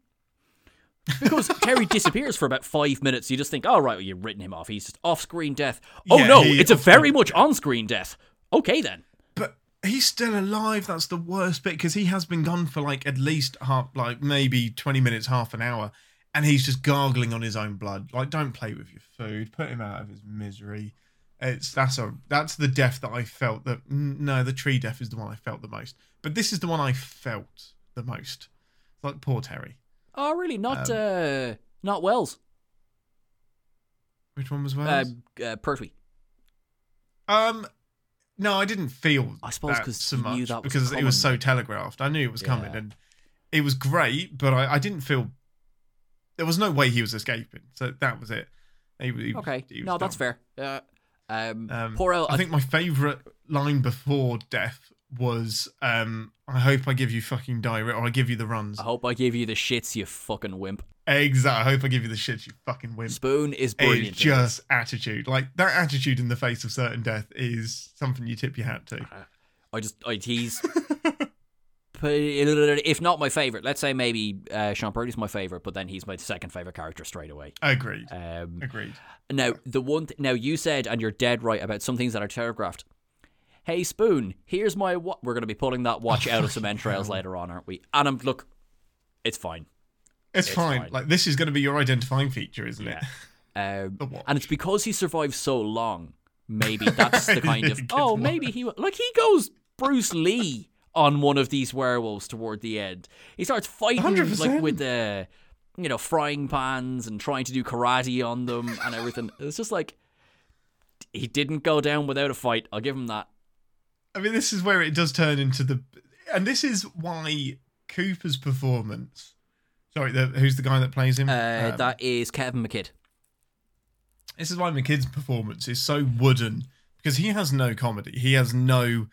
Speaker 1: Because Terry disappears for about five minutes, you just think, "Oh right, well, you've written him off. He's just off-screen death." Oh
Speaker 2: Yeah,
Speaker 1: no, it's a very much on-screen death. Okay then.
Speaker 2: But he's still alive. That's the worst bit because he has been gone for like at least half, like maybe twenty minutes, half an hour, and he's just gargling on his own blood. Like, don't play with your food. Put him out of his misery. It's that's a that's the death that I felt that no, the tree death is the one I felt the most. But this is the one I felt the most. Like poor Terry.
Speaker 1: Oh really? Not
Speaker 2: Um,
Speaker 1: uh, not Wells.
Speaker 2: Which one was worse?
Speaker 1: Uh, uh, Pertwee.
Speaker 2: Um, no, I didn't feel.
Speaker 1: I suppose
Speaker 2: that
Speaker 1: 'cause
Speaker 2: so much
Speaker 1: knew that was
Speaker 2: because it was so telegraphed. I knew it was coming,
Speaker 1: Yeah.
Speaker 2: and it was great. But I, I didn't feel there was no way he was escaping. So that was it. He, he
Speaker 1: Okay,
Speaker 2: was
Speaker 1: no, that's fair. Uh, um,
Speaker 2: Um,
Speaker 1: poor El.
Speaker 2: I think my favourite line before death was, um, "I hope I give you fucking diarrhea, or I give you the runs."
Speaker 1: I hope I give you the shits, you fucking wimp.
Speaker 2: Exactly. I hope I give you the shits, you fucking wimp.
Speaker 1: Spoon is brilliant.
Speaker 2: It's just attitude. Like that attitude in the face of certain death is something you tip your hat to.
Speaker 1: I just, I he's, if not my favorite, let's say maybe uh, Sean Pertwee's my favorite, but then he's my second favorite character straight away.
Speaker 2: Agreed.
Speaker 1: Um,
Speaker 2: Agreed.
Speaker 1: now the one, th- now you said, and you're dead right about some things that are telegraphed. Hey Spoon, here's my. Wa-. We're going to be pulling that watch out of some entrails later on, aren't we? And I'm look, it's fine.
Speaker 2: It's,
Speaker 1: It's
Speaker 2: fine.
Speaker 1: fine.
Speaker 2: Like this is going to be your identifying feature, isn't it?
Speaker 1: Um, and it's because he survived so long. Maybe that's the kind of oh, maybe he like he goes Bruce Lee on one of these werewolves toward the end. He starts fighting like
Speaker 2: 100%.
Speaker 1: with the you know frying pans and trying to do karate on them and everything. It's just like he didn't go down without a fight. I'll give him that.
Speaker 2: I mean, this is where it does turn into the, and this is why Cooper's performance. Sorry, the, who's the guy that plays him?
Speaker 1: Uh,
Speaker 2: Um,
Speaker 1: that is Kevin McKidd.
Speaker 2: this is why McKidd's performance is so wooden because he has no comedy. He has no.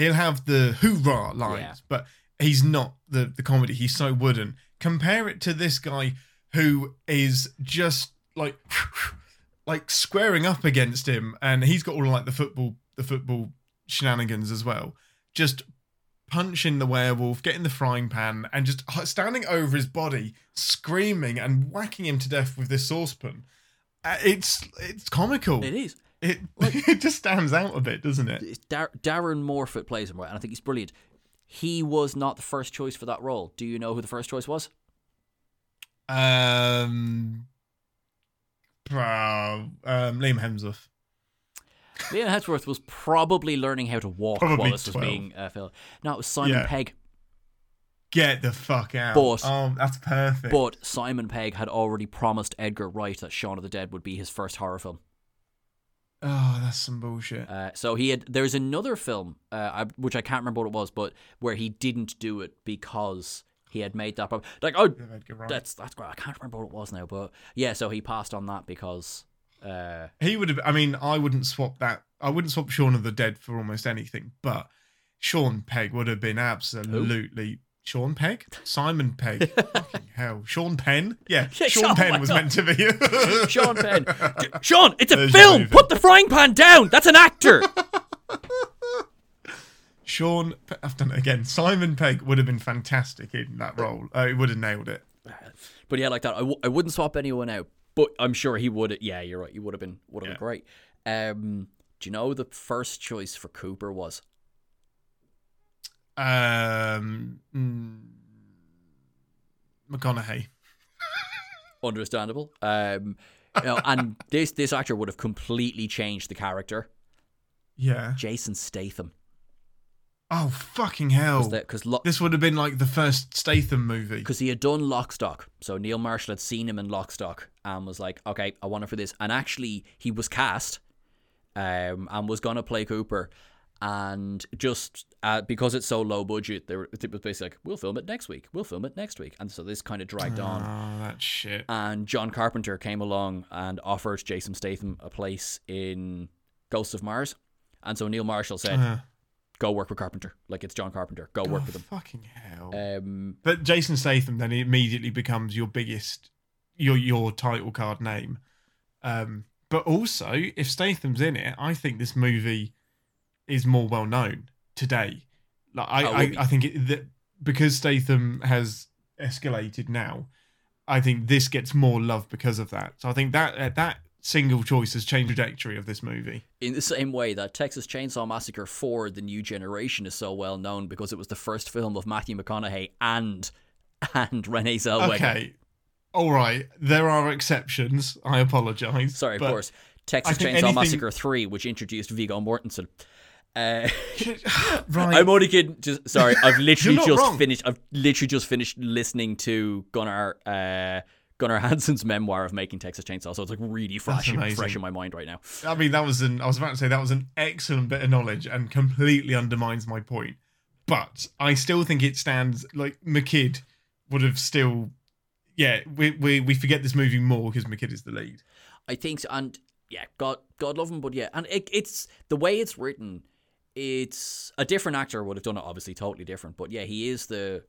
Speaker 2: He'll have the hoorah lines,
Speaker 1: Yeah.
Speaker 2: but he's not the the comedy. He's so wooden. Compare it to this guy who is just like like squaring up against him, and he's got all like the football the football shenanigans as well. Just punching the werewolf, getting the frying pan, and just standing over his body, screaming and whacking him to death with this saucepan. Uh, it's it's comical.
Speaker 1: It is.
Speaker 2: It it just stands out a bit, doesn't it?
Speaker 1: Dar- Darren Morfitt plays him right, and I think he's brilliant. He was not the first choice for that role. Do you know who the first choice was?
Speaker 2: Um, uh, um Liam Hemsworth.
Speaker 1: Liam Hemsworth was probably learning how to walk
Speaker 2: Probably
Speaker 1: while this was being uh, filmed. No, it was Simon
Speaker 2: Yeah.
Speaker 1: Pegg.
Speaker 2: Get the fuck out.
Speaker 1: But-
Speaker 2: oh, that's perfect.
Speaker 1: But Simon Pegg had already promised Edgar Wright that Shaun of the Dead would be his first horror film.
Speaker 2: Oh, that's some bullshit.
Speaker 1: Uh, so he had. There's another film, uh, I, which I can't remember what it was, but where he didn't do it because he had made that. Prom- like, oh, that's that's great. I can't remember what it was now, but yeah. So he passed on that because. Uh,
Speaker 2: He would have. I mean, I wouldn't swap that. I wouldn't swap Shaun of the Dead for almost anything. But Sean Pegg would have been absolutely Sean Pegg, Simon Pegg. Fucking hell, Sean Penn. Yeah,
Speaker 1: Yeah,
Speaker 2: Sean Penn was
Speaker 1: God.
Speaker 2: meant to be.
Speaker 1: Sean Penn. Sean, it's a
Speaker 2: There's
Speaker 1: film. Put the frying pan down. That's an actor.
Speaker 2: Sean. Pe- I've done it again. Simon Pegg would have been fantastic in that role. Uh, he would have nailed it.
Speaker 1: but yeah, like that. I, w- I wouldn't swap anyone out. But I'm sure he would. Yeah, you're right. He would have been would have been great. Um, do you know the first choice for Cooper was?
Speaker 2: Um, mm, McConaughey.
Speaker 1: Understandable. Um, you know, and this this actor would have completely changed the character.
Speaker 2: Yeah.
Speaker 1: Jason Statham.
Speaker 2: Oh fucking hell!
Speaker 1: Because
Speaker 2: This would have been like the first Statham movie.
Speaker 1: because he had done Lock Stock. So Neil Marshall had seen him in Lock Stock and was like, okay, I want him for this. And actually, he was cast um, and was going to play Cooper. And just uh, because it's so low budget, they were, it was basically like, we'll film it next week. We'll film it next week. And so this kind of dragged on.
Speaker 2: Oh, that shit.
Speaker 1: And John Carpenter came along and offered Jason Statham a place in Ghosts of Mars. And so Neil Marshall said,
Speaker 2: Uh,
Speaker 1: go work with Carpenter. Like it's John Carpenter. Go work
Speaker 2: oh,
Speaker 1: with him.
Speaker 2: fucking hell.
Speaker 1: Um,
Speaker 2: But Jason Statham then immediately becomes your biggest, your your title card name. Um, but also, if Statham's in it, I think this movie is more well known today. Like I,
Speaker 1: Oh,
Speaker 2: I. I think it, that because Statham has escalated now, I think this gets more love because of that. So I think that uh, that single choice has changed the trajectory of this movie.
Speaker 1: in the same way that Texas Chainsaw Massacre 4 The New Generation is so well known because it was the first film of Matthew McConaughey and and Renee Zellweger.
Speaker 2: Okay, all right, there are exceptions. I apologize.
Speaker 1: Sorry, of course. Texas Chainsaw
Speaker 2: anything-
Speaker 1: Massacre 3 which introduced Viggo Mortensen. Uh,
Speaker 2: right.
Speaker 1: I'm only kidding. Just sorry, I've literally just
Speaker 2: wrong.
Speaker 1: finished. I've literally just finished listening to Gunnar uh, Gunnar Hansen's memoir of making Texas Chainsaw, so it's like really fresh, fresh in my mind right now.
Speaker 2: I mean, that was an. I was about to say that was an excellent bit of knowledge and completely undermines my point. But I still think it stands like McKidd would have still. Yeah, we we, we forget this movie more because McKidd is the lead.
Speaker 1: I think so, and yeah, God, God love him, but yeah, and it, it's the way it's written. It's a different actor would have done it, obviously, totally different. But yeah, he is the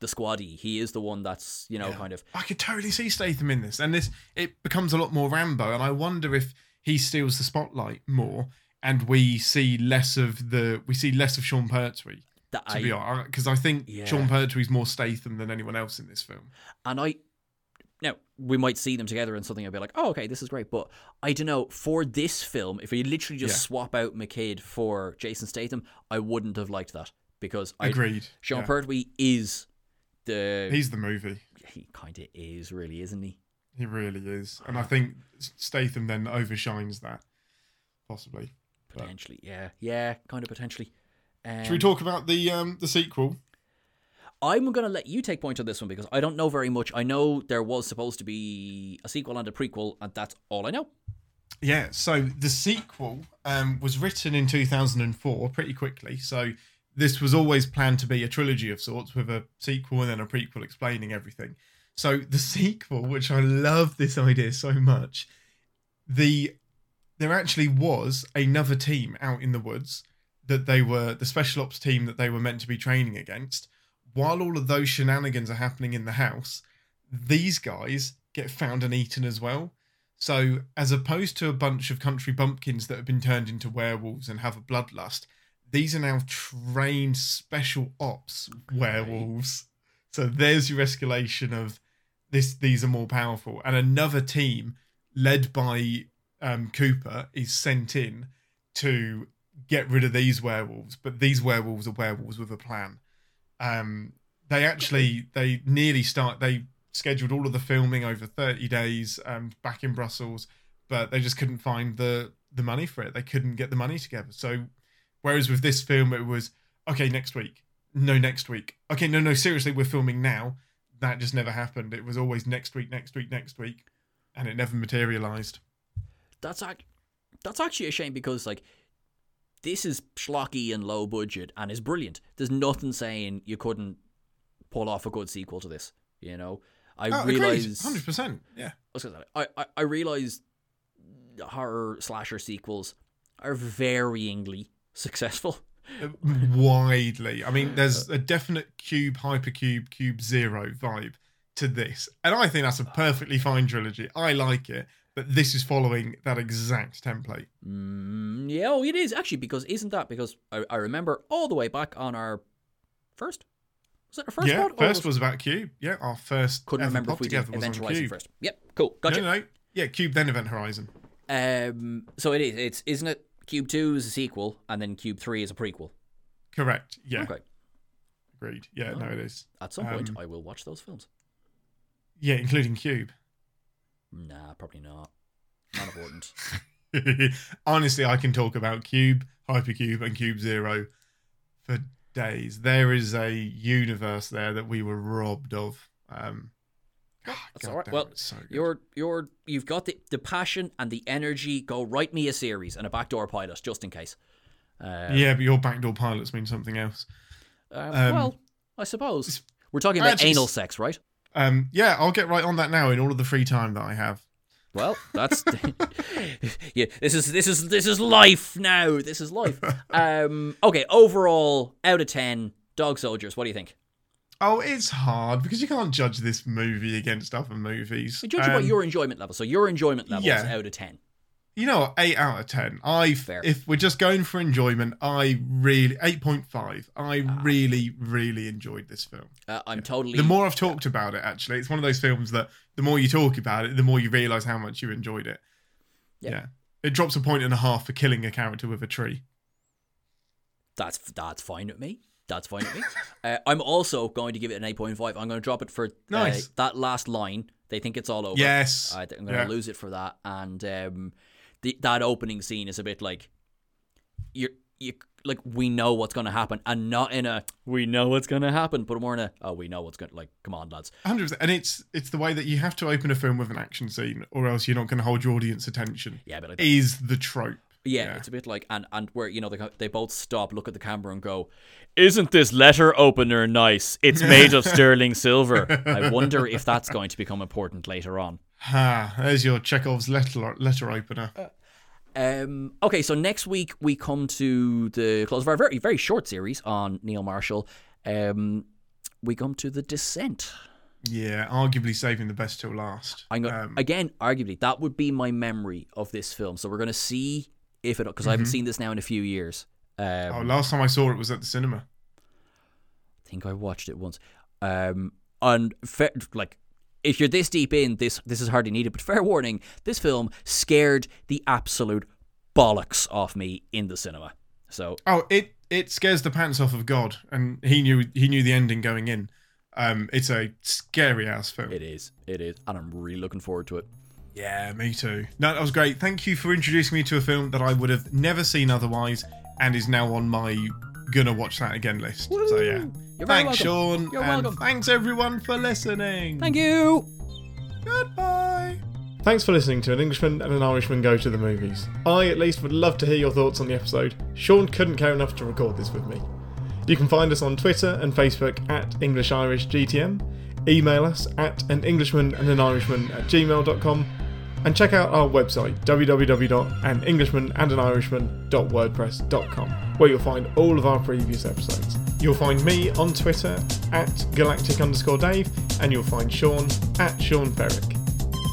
Speaker 1: the squaddy. He is the one that's you know kind of
Speaker 2: I could totally see Statham in this, and this it becomes a lot more Rambo, and I wonder if he steals the spotlight more, and we see less of the we see less of Sean Pertwee.
Speaker 1: that
Speaker 2: To
Speaker 1: I
Speaker 2: be honest, because I think
Speaker 1: Yeah.
Speaker 2: Sean Pertwee's more Statham than anyone else in this film.
Speaker 1: and I now we might see them together in something. I'd be like, oh, okay, this is great. But I don't know for this film, if we literally just
Speaker 2: Yeah.
Speaker 1: swap out McKidd for Jason Statham, I wouldn't have liked that because I,
Speaker 2: Agreed.
Speaker 1: Sean
Speaker 2: Yeah.
Speaker 1: Pertwee is the
Speaker 2: He's the movie.
Speaker 1: he kind of is really, isn't he?
Speaker 2: He really is, and I think Statham then overshines that, possibly. But-
Speaker 1: Potentially, yeah, yeah, kind of potentially. Um,
Speaker 2: Should we talk about the um the sequel?
Speaker 1: I'm going to let you take point on this one because I don't know very much. I know there was supposed to be a sequel and a prequel, and that's all I know.
Speaker 2: Yeah, so the sequel um, was written in 2004 pretty quickly. So this was always planned to be a trilogy of sorts with a sequel and then a prequel explaining everything. So the sequel, which I love this idea so much, the there actually was another team out in the woods that they were the special ops team that they were meant to be training against. While all of those shenanigans are happening in the house, these guys get found and eaten as well. So, as opposed to a bunch of country bumpkins that have been turned into werewolves and have a bloodlust, these are now trained special ops werewolves. So there's your escalation of this. These are more powerful, and another team led by um, Cooper is sent in to get rid of these werewolves. But these werewolves are werewolves with a plan. Um, they actually they nearly start. They scheduled all of the filming over 30 days um, back in Brussels, but they just couldn't find the the money for it. They couldn't get the money together. So whereas with this film, it was okay next week. No, next week. Okay, no, no, seriously, we're filming now. That just never happened. It was always next week, next week, next week, and it never materialized.
Speaker 1: That's ac- that's actually a shame because like this is schlocky and low budget and is brilliant. There's nothing saying you couldn't pull off a good sequel to this. You know, I
Speaker 2: Oh,
Speaker 1: realize
Speaker 2: hundred percent. Yeah,
Speaker 1: I I, I realize horror slasher sequels are varyingly successful.
Speaker 2: Uh, widely. I mean, there's a definite cube, hypercube, cube zero vibe to this, and I think that's a perfectly fine trilogy. I like it, but this is following that exact template.
Speaker 1: Mm, yeah, oh, it is actually because isn't that because I, I remember all the way back on our first was it our first
Speaker 2: yeah,
Speaker 1: pod?
Speaker 2: First was about cube. Yeah, our first
Speaker 1: couldn't remember if we did
Speaker 2: was
Speaker 1: Event
Speaker 2: on
Speaker 1: Horizon
Speaker 2: cube.
Speaker 1: first. Yep, cool, gotcha.
Speaker 2: No, no, yeah, cube then Event Horizon.
Speaker 1: Um, so it is. It's isn't it? Cube Two is a sequel, and then Cube Three is a prequel.
Speaker 2: Correct. Yeah,
Speaker 1: Okay.
Speaker 2: agreed. Yeah, no, it is.
Speaker 1: At some point,
Speaker 2: Um,
Speaker 1: I will watch those films.
Speaker 2: Yeah, including cube.
Speaker 1: Nah, probably not. Not important.
Speaker 2: Honestly, I can talk about Cube, Hypercube, and Cube Zero for days. There is a universe there that we were robbed of. Um,
Speaker 1: That's
Speaker 2: God
Speaker 1: all right. Well,
Speaker 2: so.
Speaker 1: You're you're you've got the, the passion and the energy. Go write me a series and a backdoor pilot just in case. Uh,
Speaker 2: yeah, but your backdoor pilots mean something else.
Speaker 1: um,
Speaker 2: um,
Speaker 1: well, I suppose we're talking about
Speaker 2: actually
Speaker 1: anal sex, right?
Speaker 2: Um, yeah, I'll get right on that now in all of the free time that I have.
Speaker 1: Well, that's yeah. This is this is this is life now. This is life. Um. Okay. Overall, out of ten, Dog Soldiers. What do you think?
Speaker 2: Oh, it's hard because you can't judge this movie against other movies.
Speaker 1: We judge about
Speaker 2: Um,
Speaker 1: your enjoyment level. So your enjoyment level is out of ten.
Speaker 2: You know, what, eight out of ten. I, if we're just going for enjoyment, I really eight point five. I
Speaker 1: Ah.
Speaker 2: really, really enjoyed this film.
Speaker 1: Uh, I'm totally.
Speaker 2: The more I've talked about it, actually, it's one of those films that the more you talk about it, the more you realise how much you enjoyed it.
Speaker 1: Yeah.
Speaker 2: Yeah. It drops a point and a half for killing a character with a tree.
Speaker 1: That's that's fine with me. That's fine with me. uh, I'm also going to give it an eight point five. I'm going to drop it for uh, that last line. They think it's all over.
Speaker 2: Yes.
Speaker 1: I think I'm going to
Speaker 2: Yeah.
Speaker 1: lose it for that. And um, the, that opening scene is a bit like you're you like we know what's going to happen, and not in a we know what's going to happen, but more in a oh we know what's going to like come on lads.
Speaker 2: Hundred percent, and it's it's the way that you have to open a film with an action scene, or else you're not going to hold your audience attention.
Speaker 1: Yeah, but like.
Speaker 2: Is the trope?
Speaker 1: Yeah,
Speaker 2: Yeah.
Speaker 1: it's a bit like and and where you know they they both stop, look at the camera, and go, "Isn't this letter opener nice? It's made of sterling silver." I wonder if that's going to become important later on.
Speaker 2: Ha! There's your Chekhov's letter letter opener.
Speaker 1: Um, okay, so next week we come to the close of our very very short series on Neil Marshall. Um, we come to the Descent.
Speaker 2: Yeah, arguably saving the best till last.
Speaker 1: I'm go-
Speaker 2: Um,
Speaker 1: again, arguably, that would be my memory of this film. So we're going to see if it because I haven't seen this now in a few years. Um,
Speaker 2: Mm-hmm. oh, last time I saw it was at the cinema.
Speaker 1: I think I watched it once. Um, and like, if you're this deep in this, this is hardly needed. But fair warning, this film scared the absolute bollocks off me in the cinema. So
Speaker 2: Oh, it it scares the pants off of God, and he knew he knew the ending going in. Um, it's a scary ass film.
Speaker 1: it is, it is, and I'm really looking forward to it.
Speaker 2: Yeah, me too. No, that was great. Thank you for introducing me to a film that I would have never seen otherwise, and is now on my gonna watch that again list. So yeah,
Speaker 1: You're very
Speaker 2: thanks,
Speaker 1: welcome.
Speaker 2: Sean,
Speaker 1: You're
Speaker 2: and
Speaker 1: welcome.
Speaker 2: thanks everyone for listening.
Speaker 1: Thank you.
Speaker 2: Goodbye. Thanks for listening to An Englishman and an Irishman Go to the Movies. I, at least, would love to hear your thoughts on the episode. Sean couldn't care enough to record this with me. You can find us on Twitter and Facebook at English Irish GTM, email us at an Englishman and an Irishman at gmail.com, and check out our website www.anenglishmanandanirishman.wordpress.com, where you'll find all of our previous episodes. You'll find me on Twitter at galactic underscore Dave, and you'll find Sean at Sean Ferrick.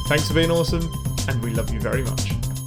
Speaker 2: Thanks for being awesome, and we love you very much.